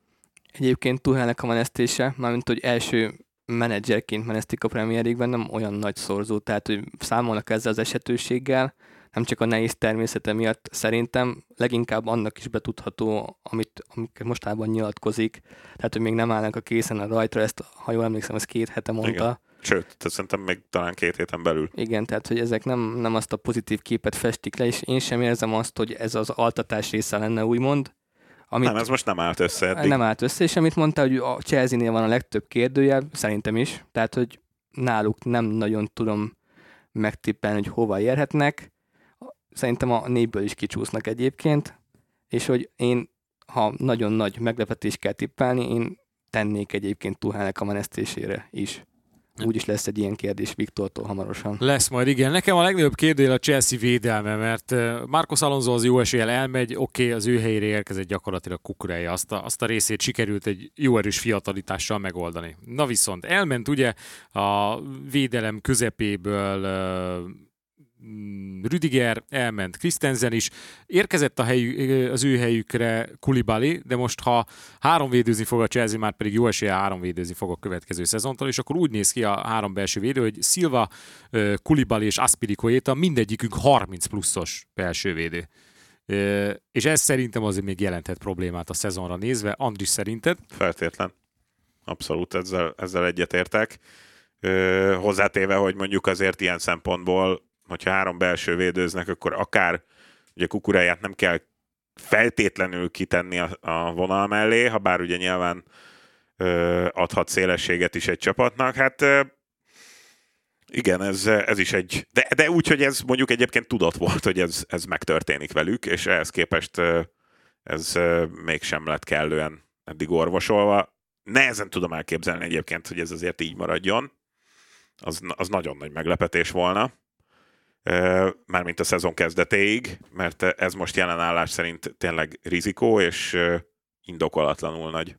Egyébként Tuchelnek a menesztése, mármint hogy első menedzserként menesztik a Premier League-ben, nem olyan nagy szorzó, tehát hogy számolnak ezzel az esetőséggel, nem csak a nehéz természete miatt szerintem leginkább annak is betudható, amit, amit mostában nyilatkozik, tehát hogy még nem állnak a készen a rajtra, ezt ha jól emlékszem, ez két hete mondta. Igen. Sőt, tehát szerintem még talán két héten belül. Igen, tehát hogy ezek nem, nem azt a pozitív képet festik le, és én sem érzem azt, hogy ez az altatás része lenne, úgymond. Amit nem, ez most nem állt össze eddig. Nem állt össze, és amit mondta, hogy a Chelsea-nél van a legtöbb kérdője, szerintem is, tehát hogy náluk nem nagyon tudom megtippelni, hogy hova érhetnek szerintem a népből is kicsúsznak egyébként, és hogy én, ha nagyon nagy meglepetés kell tippelni, én tennék egyébként Tuhelnek a menesztésére is. Úgy is lesz egy ilyen kérdés Viktortól hamarosan. Lesz majd, igen. Nekem a legnagyobb kérdés a Chelsea védelme, mert Marcos Alonso az jó eséllyel elmegy, oké, okay, az ő helyére érkezett gyakorlatilag kukurája. Azt a, azt a részét sikerült egy jó erős fiatalitással megoldani. Na viszont elment ugye a védelem közepéből Rüdiger, elment Christensen is, érkezett a helyű, az ő helyükre Kulibali, de most ha három védőzni fog a Chelsea, már pedig jó esélye három védőzni fog a következő szezontól, és akkor úgy néz ki a három belső védő, hogy Silva, Kulibali és Aspilicueta mindegyikünk 30 pluszos belső védő. És ez szerintem azért még jelenthet problémát a szezonra nézve. Andris szerinted? Feltétlen. Abszolút ezzel, ezzel egyetértek. hozzátéve, hogy mondjuk azért ilyen szempontból hogyha három belső védőznek, akkor akár ugye kukuráját nem kell feltétlenül kitenni a, a vonal mellé, ha bár ugye nyilván ö, adhat szélességet is egy csapatnak. Hát ö, igen, ez, ez is egy... De, de úgy, hogy ez mondjuk egyébként tudott volt, hogy ez, ez megtörténik velük, és ehhez képest ö, ez ö, mégsem lett kellően eddig orvosolva. Nehezen tudom elképzelni egyébként, hogy ez azért így maradjon. Az, az nagyon nagy meglepetés volna mármint a szezon kezdetéig, mert ez most jelen állás szerint tényleg rizikó, és indokolatlanul nagy.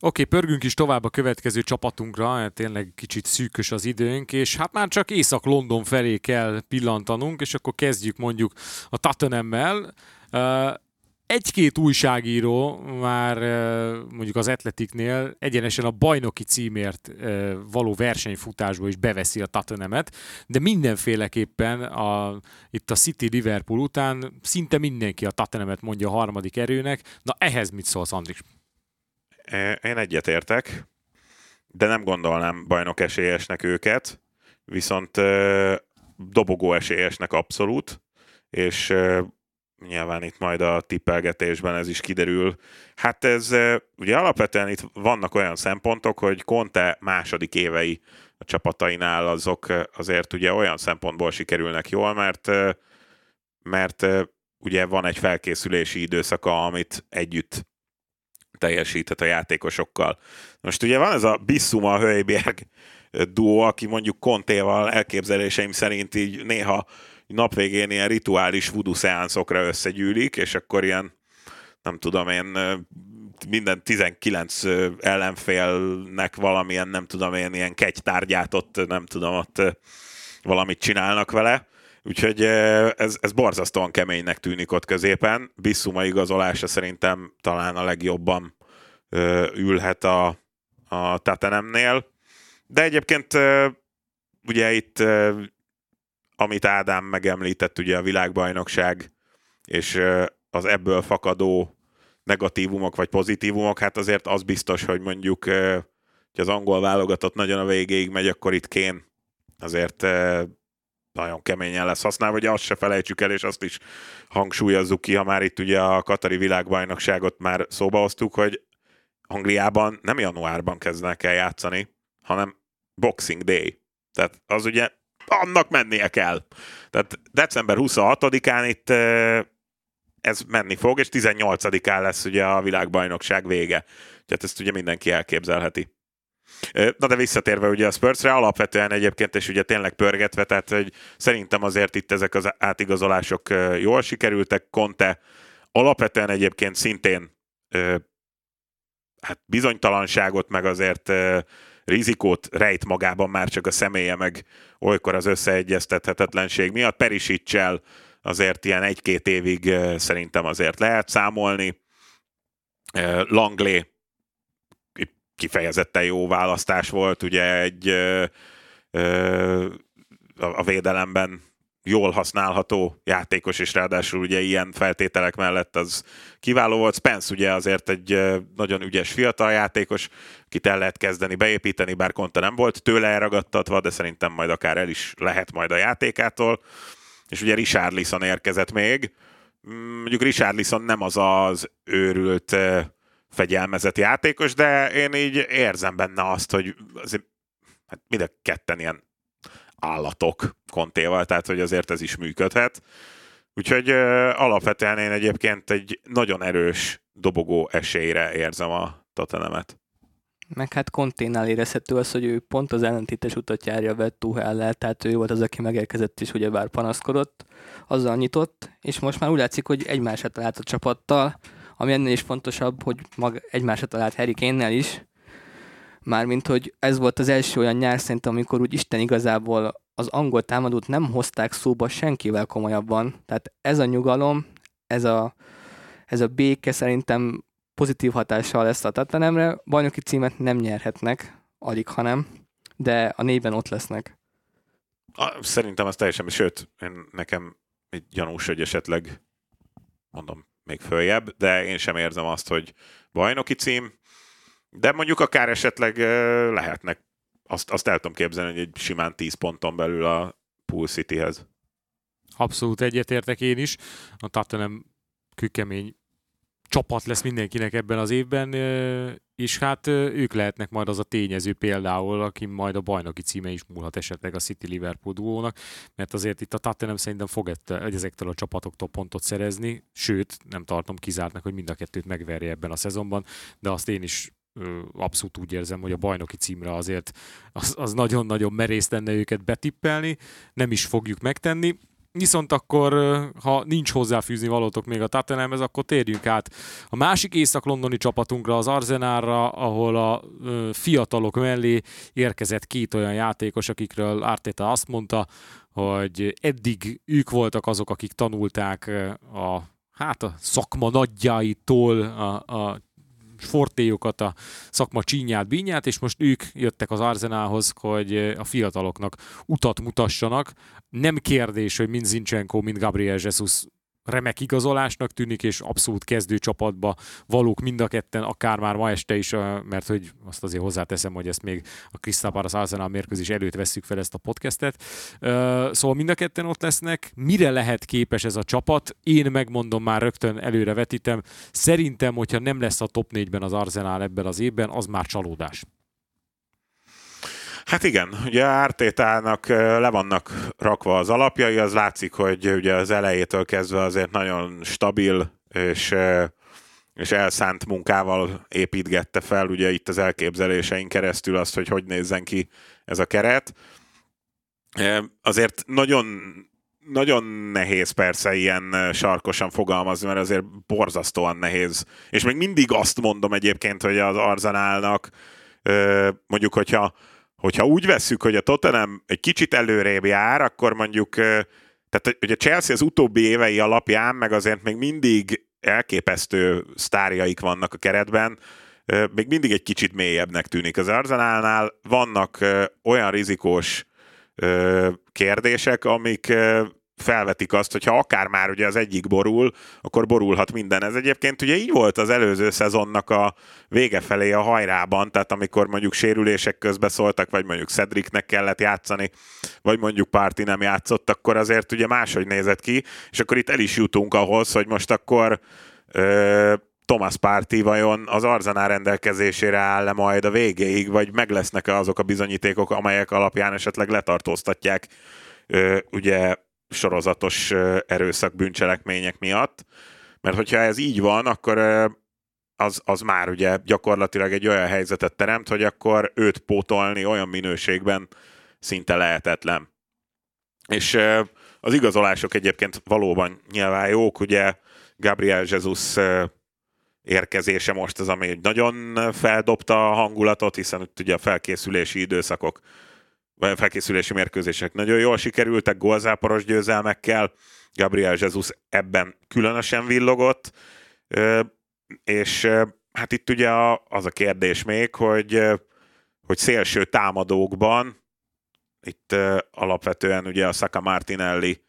Oké, okay, pörgünk is tovább a következő csapatunkra, tényleg kicsit szűkös az időnk, és hát már csak Észak-London felé kell pillantanunk, és akkor kezdjük mondjuk a Tottenhammel egy-két újságíró már mondjuk az Atletiknél egyenesen a bajnoki címért való versenyfutásba is beveszi a Tottenhamet, de mindenféleképpen a, itt a City Liverpool után szinte mindenki a Tottenhamet mondja a harmadik erőnek. Na ehhez mit szólsz, Andris? Én egyetértek, de nem gondolnám bajnok esélyesnek őket, viszont dobogó esélyesnek abszolút, és nyilván itt majd a tippelgetésben ez is kiderül. Hát ez ugye alapvetően itt vannak olyan szempontok, hogy Conte második évei a csapatainál azok azért ugye olyan szempontból sikerülnek jól, mert mert ugye van egy felkészülési időszaka, amit együtt teljesíthet a játékosokkal. Most ugye van ez a Bissuma Hölgyberg duó, aki mondjuk Kontéval elképzeléseim szerint így néha napvégén ilyen rituális voodoo szeánszokra összegyűlik, és akkor ilyen, nem tudom én, minden 19 ellenfélnek valamilyen, nem tudom én, ilyen kegytárgyát ott, nem tudom, ott valamit csinálnak vele. Úgyhogy ez, ez borzasztóan keménynek tűnik ott középen. Bissuma igazolása szerintem talán a legjobban ülhet a, a Tatenemnél. De egyébként ugye itt, amit Ádám megemlített, ugye a világbajnokság, és az ebből fakadó negatívumok vagy pozitívumok, hát azért az biztos, hogy mondjuk, hogy az angol válogatott nagyon a végéig megy, akkor itt kén azért nagyon keményen lesz használva, hogy azt se felejtsük el, és azt is hangsúlyozzuk ki, ha már itt ugye a Katari világbajnokságot már szóba hoztuk, hogy Angliában nem januárban kezdenek el játszani, hanem Boxing Day. Tehát az ugye annak mennie kell. Tehát december 26-án itt ez menni fog, és 18-án lesz ugye a világbajnokság vége. Tehát ezt ugye mindenki elképzelheti. Na de visszatérve ugye a Spursre, alapvetően egyébként, és ugye tényleg pörgetve, tehát hogy szerintem azért itt ezek az átigazolások jól sikerültek. Conte alapvetően egyébként szintén hát bizonytalanságot, meg azért rizikót rejt magában már csak a személye, meg olykor az összeegyeztethetetlenség miatt. Perisicsel azért ilyen egy-két évig szerintem azért lehet számolni. Langley kifejezetten jó választás volt, ugye egy a védelemben jól használható játékos, és ráadásul ugye ilyen feltételek mellett az kiváló volt. Spence ugye azért egy nagyon ügyes fiatal játékos, akit el lehet kezdeni beépíteni, bár Konta nem volt tőle elragadtatva, de szerintem majd akár el is lehet majd a játékától. És ugye Richard Lisson érkezett még. Mm, mondjuk Richard Lisson nem az az őrült fegyelmezett játékos, de én így érzem benne azt, hogy azért, hát mind a ketten ilyen állatok kontéval, tehát hogy azért ez is működhet. Úgyhogy alapvetően én egyébként egy nagyon erős dobogó esélyre érzem a Tottenhamet. Meg hát Konténál érezhető az, hogy ő pont az ellentétes utat járja vett Tuhellel, tehát ő volt az, aki megérkezett és ugyebár panaszkodott, azzal nyitott, és most már úgy látszik, hogy egymásra talált a csapattal, ami ennél is fontosabb, hogy mag egymásra talált Harry Kane-nel is, Mármint, hogy ez volt az első olyan nyár szerintem, amikor úgy Isten igazából az angol támadót nem hozták szóba senkivel komolyabban. Tehát ez a nyugalom, ez a, ez a béke szerintem pozitív hatással lesz a Tatanemre. Bajnoki címet nem nyerhetnek, alig hanem, de a négyben ott lesznek. Szerintem az teljesen, sőt, én nekem egy gyanús, hogy esetleg mondom, még följebb, de én sem érzem azt, hogy bajnoki cím, de mondjuk akár esetleg lehetnek, azt, azt el tudom képzelni, hogy egy simán 10 ponton belül a Pool Cityhez. Abszolút egyetértek én is. A Tottenham kőkemény csapat lesz mindenkinek ebben az évben, és hát ők lehetnek majd az a tényező például, aki majd a bajnoki címe is múlhat esetleg a City Liverpool duónak, mert azért itt a Tottenham szerintem fog ezektől a csapatoktól pontot szerezni, sőt, nem tartom kizártnak, hogy mind a kettőt megverje ebben a szezonban, de azt én is abszolút úgy érzem, hogy a bajnoki címre azért az, az nagyon-nagyon merész lenne őket betippelni, nem is fogjuk megtenni. Viszont akkor, ha nincs hozzáfűzni valótok még a Tottenhamhez, akkor térjünk át a másik észak-londoni csapatunkra, az Arzenárra, ahol a fiatalok mellé érkezett két olyan játékos, akikről Arteta azt mondta, hogy eddig ők voltak azok, akik tanulták a hát a szakma nagyjáitól a, a fortéjukat, a szakma csínyát, bínyát, és most ők jöttek az Arzenálhoz, hogy a fiataloknak utat mutassanak. Nem kérdés, hogy mind Zinchenko, mind Gabriel Jesus remek igazolásnak tűnik, és abszolút kezdő csapatba valók mind a ketten, akár már ma este is, mert hogy azt azért hozzáteszem, hogy ezt még a Crystal Palace Arsenal mérkőzés előtt vesszük fel ezt a podcastet. Szóval mind a ketten ott lesznek. Mire lehet képes ez a csapat? Én megmondom már rögtön előre vetítem. Szerintem, hogyha nem lesz a top 4-ben az Arsenal ebben az évben, az már csalódás. Hát igen, ugye Ártétának le vannak rakva az alapjai, az látszik, hogy ugye az elejétől kezdve azért nagyon stabil és, és elszánt munkával építgette fel, ugye itt az elképzeléseink keresztül azt, hogy hogy nézzen ki ez a keret. Azért nagyon nagyon nehéz persze ilyen sarkosan fogalmazni, mert azért borzasztóan nehéz. És még mindig azt mondom egyébként, hogy az Arzenálnak mondjuk, hogyha, hogyha úgy vesszük, hogy a Tottenham egy kicsit előrébb jár, akkor mondjuk, tehát hogy a Chelsea az utóbbi évei alapján, meg azért még mindig elképesztő sztárjaik vannak a keretben, még mindig egy kicsit mélyebbnek tűnik. Az Arzenálnál vannak olyan rizikós kérdések, amik felvetik azt, hogy ha akár már ugye az egyik borul, akkor borulhat minden. Ez egyébként ugye így volt az előző szezonnak a vége felé a hajrában, tehát amikor mondjuk sérülések közbe szóltak, vagy mondjuk Cedricnek kellett játszani, vagy mondjuk Párti nem játszott, akkor azért ugye máshogy nézett ki, és akkor itt el is jutunk ahhoz, hogy most akkor ö, Thomas Párti vajon az Arzenál rendelkezésére áll-e majd a végéig, vagy meg lesznek-e azok a bizonyítékok, amelyek alapján esetleg letartóztatják ö, ugye sorozatos erőszak bűncselekmények miatt. Mert hogyha ez így van, akkor az, az már ugye gyakorlatilag egy olyan helyzetet teremt, hogy akkor őt pótolni olyan minőségben szinte lehetetlen. És az igazolások egyébként valóban nyilván jók, ugye Gabriel Jesus érkezése most az, ami nagyon feldobta a hangulatot, hiszen itt ugye a felkészülési időszakok felkészülési mérkőzések. Nagyon jól sikerültek, gólzáporos győzelmekkel, Gabriel Jesus ebben különösen villogott, és hát itt ugye az a kérdés még, hogy, hogy szélső támadókban, itt alapvetően ugye a Saka Martinelli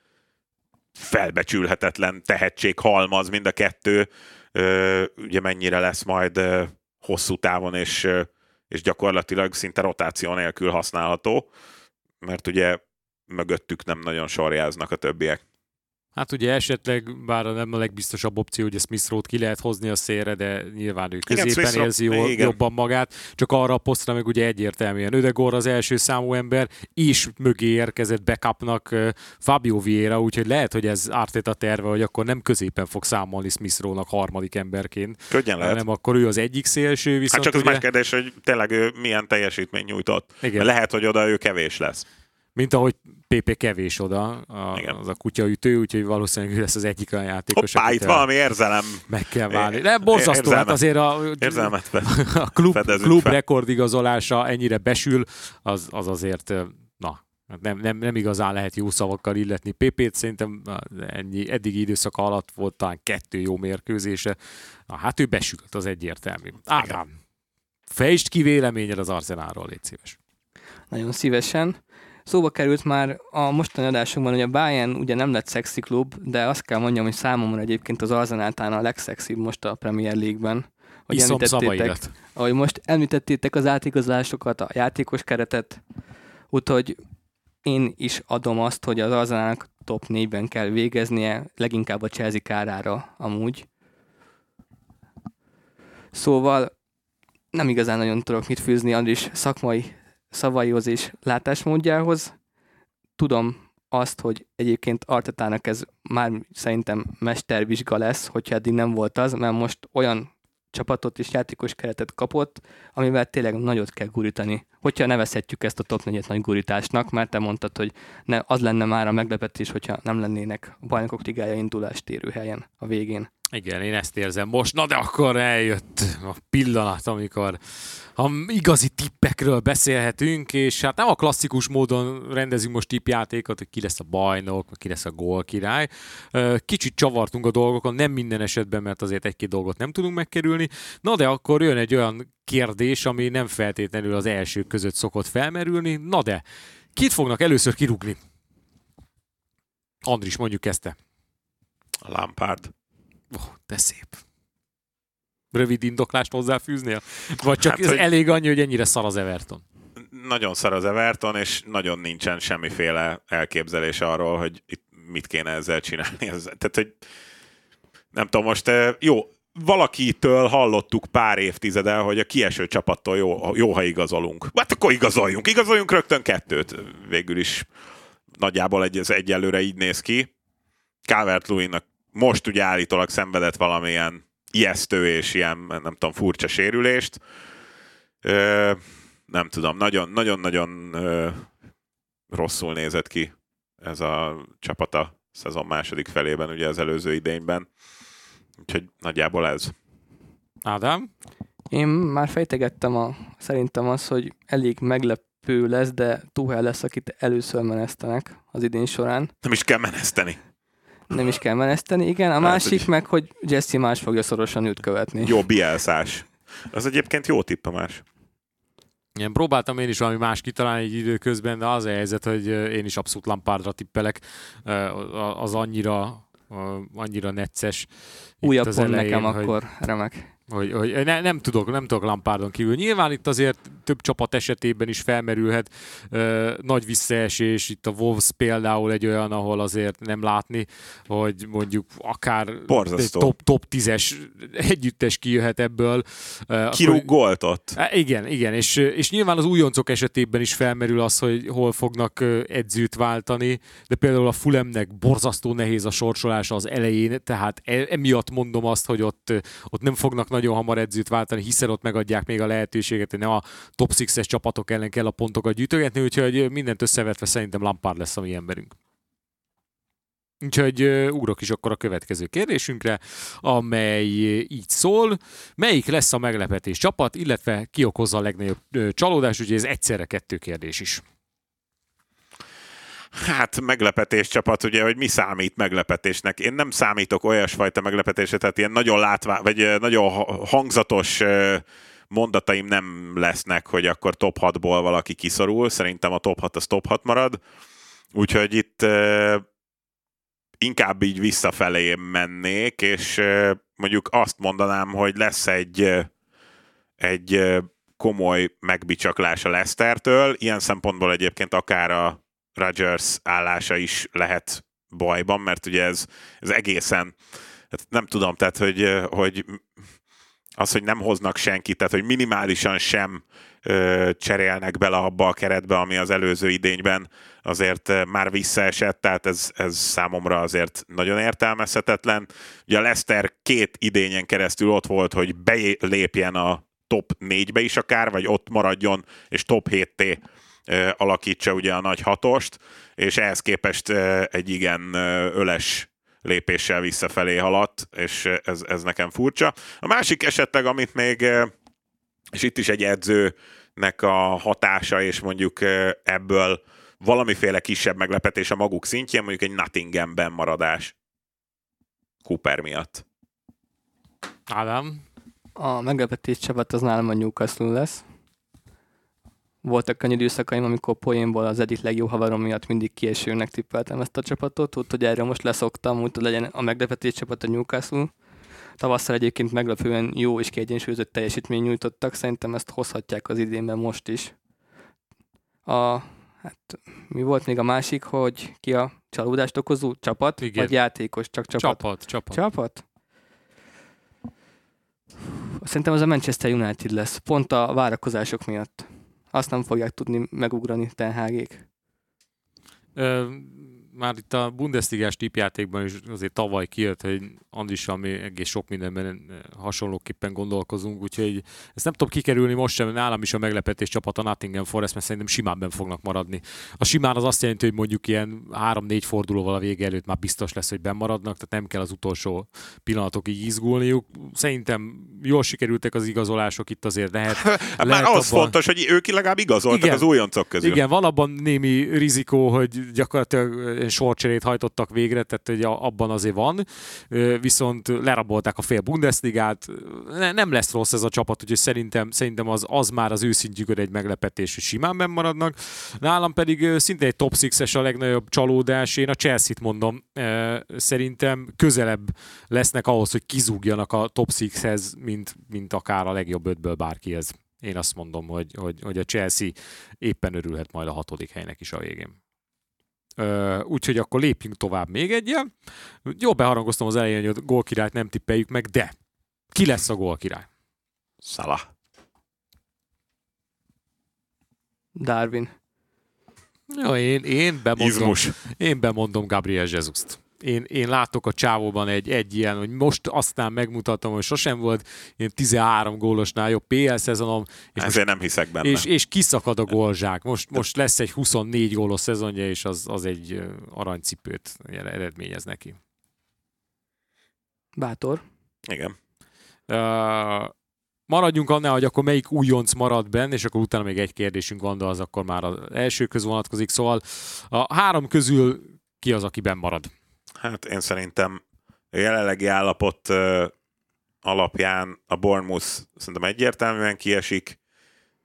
felbecsülhetetlen tehetség halmaz mind a kettő, ugye mennyire lesz majd hosszú távon és és gyakorlatilag szinte rotáció nélkül használható, mert ugye mögöttük nem nagyon sorjáznak a többiek. Hát ugye esetleg, bár nem a legbiztosabb opció, hogy Smith Rowe ki lehet hozni a szélre, de nyilván ő középen igen, érzi jól, jobban magát. Csak arra a posztra meg ugye egyértelműen Ödegor az első számú ember, és mögé érkezett backupnak Fabio Vieira, úgyhogy lehet, hogy ez Arteta terve, hogy akkor nem középen fog számolni Smith Rowe-nak harmadik emberként. Könnyen lehet. Hanem akkor ő az egyik szélső, viszont Hát csak az ugye... más kérdés, hogy tényleg ő milyen teljesítmény nyújtott. Igen. Lehet, hogy oda ő kevés lesz. Mint ahogy PP kevés oda, a, az a kutyaütő, úgyhogy valószínűleg ő lesz az egyik olyan játékos. Hoppá, itt valami érzelem. Meg kell válni. De borzasztó, hát azért a, érzelmet a klub, klub rekordigazolása ennyire besül, az, az azért, na, hát nem, nem, nem igazán lehet jó szavakkal illetni PP-t, szerintem ennyi, eddigi időszak alatt volt talán kettő jó mérkőzése. Na, hát ő besült, az egyértelmű. Ádám, fejtsd ki véleményed az Arzenálról, légy szíves. Nagyon szívesen. Szóba került már a mostani adásunkban, hogy a Bayern ugye nem lett szexi klub, de azt kell mondjam, hogy számomra egyébként az Arsenal a legszexibb most a Premier League-ben. Hogy említettétek, ahogy most említettétek az átigazolásokat, a játékos keretet, úgyhogy én is adom azt, hogy az Arsenalnak top 4-ben kell végeznie, leginkább a Chelsea kárára amúgy. Szóval nem igazán nagyon tudok mit fűzni Andris szakmai szavaihoz és látásmódjához. Tudom azt, hogy egyébként Artetának ez már szerintem mestervizsga lesz, hogyha eddig nem volt az, mert most olyan csapatot és játékos keretet kapott, amivel tényleg nagyot kell gurítani. Hogyha nevezhetjük ezt a top 4 nagy gurításnak, mert te mondtad, hogy ne, az lenne már a meglepetés, hogyha nem lennének a bajnokok ligája indulást érő helyen a végén. Igen, én ezt érzem most. Na de akkor eljött a pillanat, amikor a igazi tippekről beszélhetünk, és hát nem a klasszikus módon rendezünk most tippjátékot, hogy ki lesz a bajnok, ki lesz a gól király. Kicsit csavartunk a dolgokon, nem minden esetben, mert azért egy-két dolgot nem tudunk megkerülni. Na de akkor jön egy olyan kérdés, ami nem feltétlenül az első között szokott felmerülni. Na de, kit fognak először kirúgni? Andris, mondjuk kezdte. Lampard. Oh, de szép. Rövid indoklást hozzáfűznél? Vagy csak hát, ez hogy... elég annyi, hogy ennyire szar az Everton? Nagyon szar az Everton, és nagyon nincsen semmiféle elképzelés arról, hogy itt mit kéne ezzel csinálni. Tehát, hogy nem tudom, most jó, valakitől hallottuk pár évtizede, hogy a kieső csapattól jó, jó ha igazolunk. Hát akkor igazoljunk. Igazoljunk rögtön kettőt. Végül is nagyjából egy, ez egyelőre így néz ki. calvert most ugye állítólag szenvedett valamilyen ijesztő és ilyen, nem tudom, furcsa sérülést. Ö, nem tudom, nagyon-nagyon rosszul nézett ki. ez a csapat a szezon második felében, ugye az előző idényben. Úgyhogy nagyjából ez. Ádám? Én már fejtegettem a, szerintem az, hogy elég meglepő lesz, de Tuhel lesz, akit először menesztenek az idén során. Nem is kell meneszteni. Nem is kell meneszteni, igen. A Hát, másik hogy- meg, hogy Jesse más fogja szorosan őt követni. Jó bielszás. Az egyébként jó tipp a más. Igen, próbáltam én is valami más kitalálni egy időközben, de az a helyzet, hogy én is abszolút Lampardra tippelek. Az annyira, annyira necces. Újabb pont elején, nekem hogy- akkor, remek. Hogy, hogy ne, nem tudok, nem tudok Lampardon kívül. Nyilván itt azért több csapat esetében is felmerülhet ö, nagy visszaesés, itt a Wolves például egy olyan, ahol azért nem látni, hogy mondjuk akár Borzasztó. top, top 10-es együttes kijöhet ebből. Kirúg gólt ott. Igen, igen, és, és nyilván az újoncok esetében is felmerül az, hogy hol fognak edzőt váltani, de például a Fulemnek borzasztó nehéz a sorsolása az elején, tehát e- emiatt mondom azt, hogy ott, ott nem fognak nagyon hamar edzőt váltani, hiszen ott megadják még a lehetőséget, hogy ne a top 6-es csapatok ellen kell a pontokat gyűjtögetni, úgyhogy mindent összevetve szerintem Lampard lesz a mi emberünk. Úgyhogy ugrok is akkor a következő kérdésünkre, amely így szól. Melyik lesz a meglepetés csapat, illetve ki okozza a legnagyobb csalódást, úgyhogy ez egyszerre kettő kérdés is. Hát meglepetés csapat, ugye, hogy mi számít meglepetésnek. Én nem számítok olyasfajta meglepetésre, tehát ilyen nagyon látvá, vagy nagyon ha- hangzatos mondataim nem lesznek, hogy akkor top 6-ból valaki kiszorul. Szerintem a top 6 az top 6 marad. Úgyhogy itt inkább így visszafelé mennék, és mondjuk azt mondanám, hogy lesz egy, egy komoly megbicsaklás a Leicestertől. Ilyen szempontból egyébként akár a Rodgers állása is lehet bajban, mert ugye ez, ez egészen, hát nem tudom, tehát hogy, hogy az, hogy nem hoznak senkit, tehát hogy minimálisan sem ö, cserélnek bele abba a keretbe, ami az előző idényben azért már visszaesett, tehát ez, ez számomra azért nagyon értelmezhetetlen. Ugye a Leicester két idényen keresztül ott volt, hogy belépjen a top 4-be is akár, vagy ott maradjon, és top 7T ö, alakítsa ugye a nagy hatost, és ehhez képest egy igen öles lépéssel visszafelé haladt, és ez, ez nekem furcsa. A másik esetleg, amit még, és itt is egy edzőnek a hatása, és mondjuk ebből valamiféle kisebb meglepetés a maguk szintjén, mondjuk egy Nottinghamben maradás Cooper miatt. Ádám? A meglepetés csapat az nálam a Newcastle lesz. Voltak könnyű időszakaim, amikor poénból az egyik legjobb haverom miatt mindig kiesőnek tippeltem ezt a csapatot, úgyhogy erre most leszoktam, úgy hogy legyen a meglepetés csapat a Newcastle. Tavasszal egyébként meglepően jó és kiegyensúlyozott teljesítmény nyújtottak, szerintem ezt hozhatják az idénben most is. A, hát mi volt még a másik, hogy ki a csalódást okozó csapat, Igen. vagy játékos, csak csapat? Csapat, csapat. Csapat? Szerintem az a Manchester United lesz, pont a várakozások miatt. Azt nem fogják tudni megugrani Ten Hagék. Ö, már itt a Bundesligás tipjátékban is azért tavaly kijött, hogy Andrissal mi egész sok mindenben ö, hasonlóképpen gondolkozunk, úgyhogy ezt nem tudom kikerülni most sem, nálam is a meglepetés csapat a Nottingham Forest, mert szerintem simán ben fognak maradni. A simán az azt jelenti, hogy mondjuk ilyen három-négy fordulóval a vége előtt már biztos lesz, hogy bemaradnak, tehát nem kell az utolsó pillanatokig izgulniuk. Szerintem jól sikerültek az igazolások, itt azért lehet. Hát már lehet az abban- fontos, hogy ők legalább igazoltak Igen. az újoncok közül. Igen, van abban némi rizikó, hogy gyakorlatilag sorcserét hajtottak végre, tehát hogy abban azért van, viszont lerabolták a fél Bundesligát, ne, nem lesz rossz ez a csapat, úgyhogy szerintem, szerintem az, az már az őszintjükön egy meglepetés, hogy simán maradnak. Nálam pedig szinte egy top 6-es a legnagyobb csalódás, én a Chelsea-t mondom, szerintem közelebb lesznek ahhoz, hogy kizúgjanak a top 6-hez, mint, mint akár a legjobb ötből bárkihez. Én azt mondom, hogy, hogy, hogy a Chelsea éppen örülhet majd a hatodik helynek is a végén. Úgyhogy akkor lépjünk tovább még egyen. Jó, beharangoztam az elején, hogy a gólkirályt nem tippeljük meg, de ki lesz a gólkirály? Szala. Darwin. Jó, én, én, bemondom, Izmus. én bemondom Gabriel Jesus-t. Én, én látok a csávóban egy, egy ilyen, hogy most aztán megmutatom, hogy sosem volt ilyen 13 gólosnál jobb PL szezonom. És Ezért most, nem hiszek benne. És, és kiszakad a gólzsák. Most, most lesz egy 24 gólos szezonja, és az, az egy aranycipőt eredményez neki. Bátor. Igen. Uh, maradjunk annál, hogy akkor melyik újonc marad benne, és akkor utána még egy kérdésünk van, de az akkor már az első köz vonatkozik. Szóval a három közül ki az, aki benn marad? Hát én szerintem a jelenlegi állapot alapján a Bournemouth szerintem egyértelműen kiesik,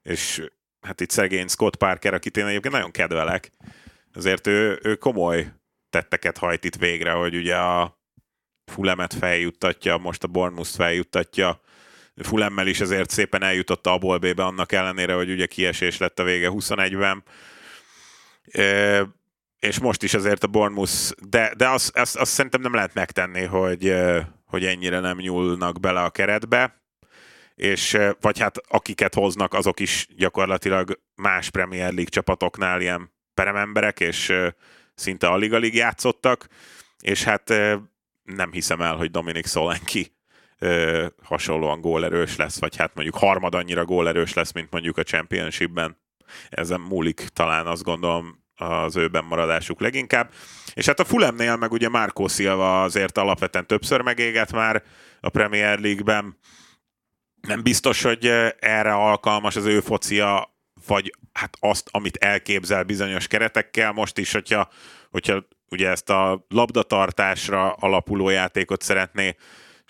és hát itt szegény Scott Parker, akit én egyébként nagyon kedvelek, azért ő, ő komoly tetteket hajt itt végre, hogy ugye a Fulemet feljuttatja, most a Bournemouth feljuttatja, Fulemmel is ezért szépen eljutott a Bol B-be, annak ellenére, hogy ugye kiesés lett a vége 21-ben. És most is azért a Bournemouth, de, de azt, azt, azt szerintem nem lehet megtenni, hogy, hogy ennyire nem nyúlnak bele a keretbe, és vagy hát akiket hoznak, azok is gyakorlatilag más Premier League csapatoknál ilyen perememberek, és szinte alig-alig játszottak, és hát nem hiszem el, hogy Dominik Solanki hasonlóan gólerős lesz, vagy hát mondjuk harmad annyira gólerős lesz, mint mondjuk a Championshipben. Ezen múlik talán azt gondolom az őben maradásuk leginkább. És hát a Fulemnél meg ugye Márkó Silva azért alapvetően többször megégett már a Premier League-ben. Nem biztos, hogy erre alkalmas az ő focia, vagy hát azt, amit elképzel bizonyos keretekkel. Most is, hogyha, hogyha ugye ezt a labdatartásra alapuló játékot szeretné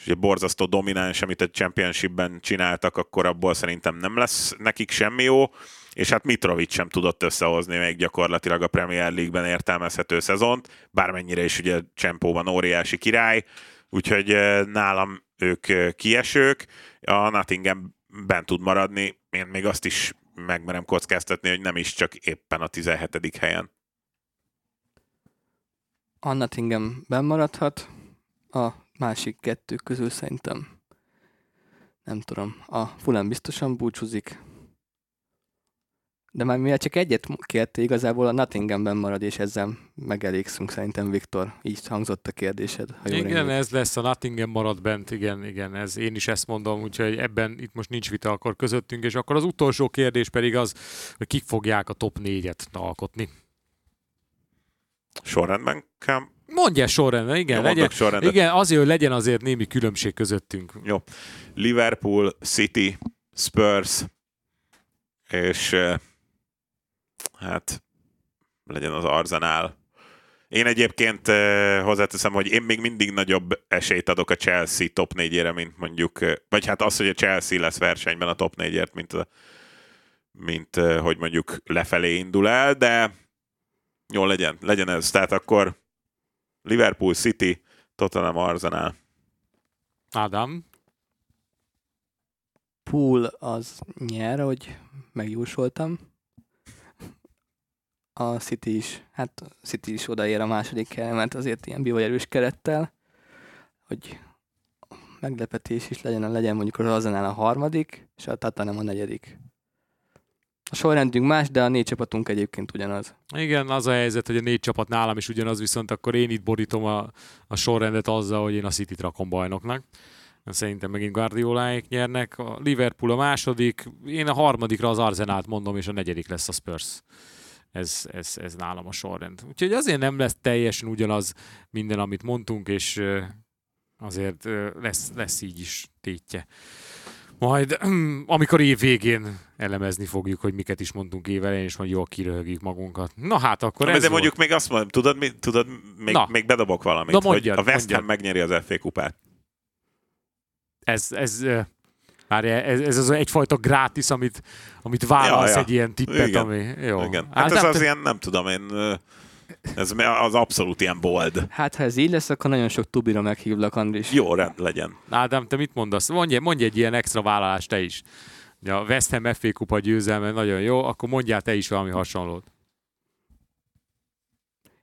és ugye borzasztó domináns, amit a Championshipben csináltak, akkor abból szerintem nem lesz nekik semmi jó, és hát Mitrovic sem tudott összehozni még gyakorlatilag a Premier League-ben értelmezhető szezont, bármennyire is ugye Csempóban óriási király, úgyhogy nálam ők kiesők, a Nottingham bent tud maradni, én még azt is megmerem kockáztatni, hogy nem is csak éppen a 17. helyen. A Nottingham maradhat, a másik kettő közül szerintem nem tudom, a Fulham biztosan búcsúzik. De már mivel csak egyet kérte, igazából a Nottinghamben marad, és ezzel megelégszünk szerintem, Viktor. Így hangzott a kérdésed. Ha igen, remélem. ez lesz, a Nottingham marad bent, igen, igen, ez, én is ezt mondom, úgyhogy ebben itt most nincs vita akkor közöttünk, és akkor az utolsó kérdés pedig az, hogy kik fogják a top négyet alkotni. Sorrendben kell Mondja sorrendben, igen. Jó, legyen, sorrendben. Igen, azért, hogy legyen azért némi különbség közöttünk. Jó. Liverpool, City, Spurs, és hát legyen az Arsenal. Én egyébként hozzáteszem, hogy én még mindig nagyobb esélyt adok a Chelsea top 4-ére, mint mondjuk, vagy hát az, hogy a Chelsea lesz versenyben a top 4-ért, mint, a, mint hogy mondjuk lefelé indul el, de jó legyen, legyen ez. Tehát akkor Liverpool, City, Tottenham, Arsenal. Ádám? Pool az nyer, hogy megjósoltam. A City is, hát a City is odaér a második helyen, mert azért ilyen erős kerettel, hogy meglepetés is legyen, legyen mondjuk az Arsenal a harmadik, és a Tottenham a negyedik. A sorrendünk más, de a négy csapatunk egyébként ugyanaz. Igen, az a helyzet, hogy a négy csapat nálam is ugyanaz, viszont akkor én itt borítom a, a sorrendet azzal, hogy én a City-t rakom bajnoknak. Szerintem megint Guardioláék nyernek. A Liverpool a második, én a harmadikra az Arzenát mondom, és a negyedik lesz a Spurs. Ez, ez, ez nálam a sorrend. Úgyhogy azért nem lesz teljesen ugyanaz minden, amit mondtunk, és azért lesz, lesz így is tétje. Majd amikor év végén elemezni fogjuk, hogy miket is mondtunk évelején, és majd jól kiröhögjük magunkat. Na hát akkor Na, ez De volt. mondjuk még azt mondom, tudod, mi, tudod még, Na. még bedobok valamit, Na, mondjad, hogy a West Ham megnyeri az FA kupát. Ez, ez, már ez, ez az egyfajta grátis, amit, amit válasz ja, ja. egy ilyen tippet, Igen. ami jó. Igen. Hát, hát ez az te... ilyen, nem tudom én, ez az abszolút ilyen bold. Hát, ha ez így lesz, akkor nagyon sok tubira meghívlak, Andris. Jó, rend legyen. Ádám, te mit mondasz? Mondj, mondj egy ilyen extra vállalást te is. A West Ham FA kupa győzelme nagyon jó, akkor mondjál te is valami hasonlót.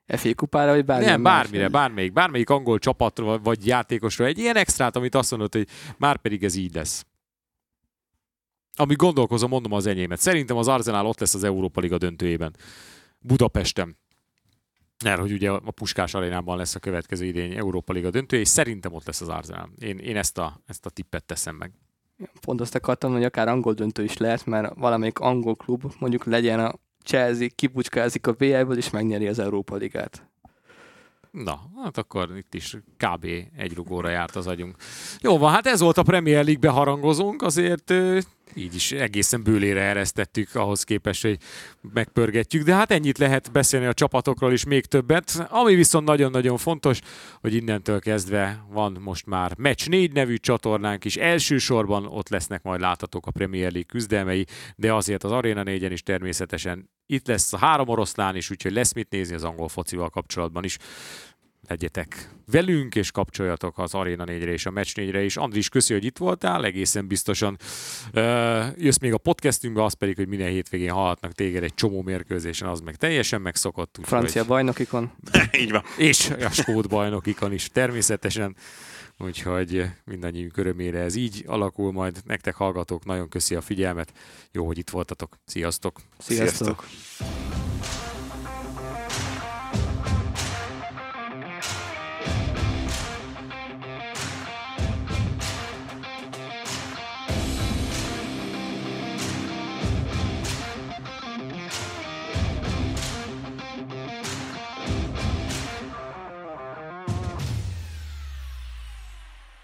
FA kupára, vagy bármilyen Nem, bármire, más, bármelyik, bármelyik angol csapatra vagy játékosra. Egy ilyen extrát, amit azt mondod, hogy már pedig ez így lesz. Ami gondolkozom, mondom az enyémet. Szerintem az Arsenal ott lesz az Európa Liga döntőjében. Budapesten. Mert hogy ugye a Puskás arénában lesz a következő idény Európa Liga döntő, és szerintem ott lesz az Arsenal. Én, én ezt, a, ezt a tippet teszem meg. Pont azt akartam, hogy akár angol döntő is lehet, mert valamelyik angol klub, mondjuk legyen a Chelsea, kipucskázik a BL-ből, és megnyeri az Európa Ligát. Na, hát akkor itt is kb. egy rugóra járt az agyunk. Jó van, hát ez volt a Premier League beharangozónk, azért így is egészen bőlére eresztettük ahhoz képest, hogy megpörgetjük, de hát ennyit lehet beszélni a csapatokról is még többet. Ami viszont nagyon-nagyon fontos, hogy innentől kezdve van most már Match 4 nevű csatornánk is, elsősorban ott lesznek majd láthatók a Premier League küzdelmei, de azért az Arena 4-en is természetesen itt lesz a három oroszlán is, úgyhogy lesz mit nézni az angol focival kapcsolatban is legyetek velünk, és kapcsoljatok az Arena 4-re és a Match 4-re is. Andris, köszi, hogy itt voltál, egészen biztosan uh, jössz még a podcastünkbe, az pedig, hogy minden hétvégén hallhatnak téged egy csomó mérkőzésen, az meg teljesen megszokott. Úgy, Francia hogy... bajnokikon. Így van. És a skót bajnokikon is természetesen. Úgyhogy mindannyiunk örömére ez így alakul majd. Nektek hallgatók, nagyon köszi a figyelmet. Jó, hogy itt voltatok. Sziasztok! Sziasztok! Sziasztok.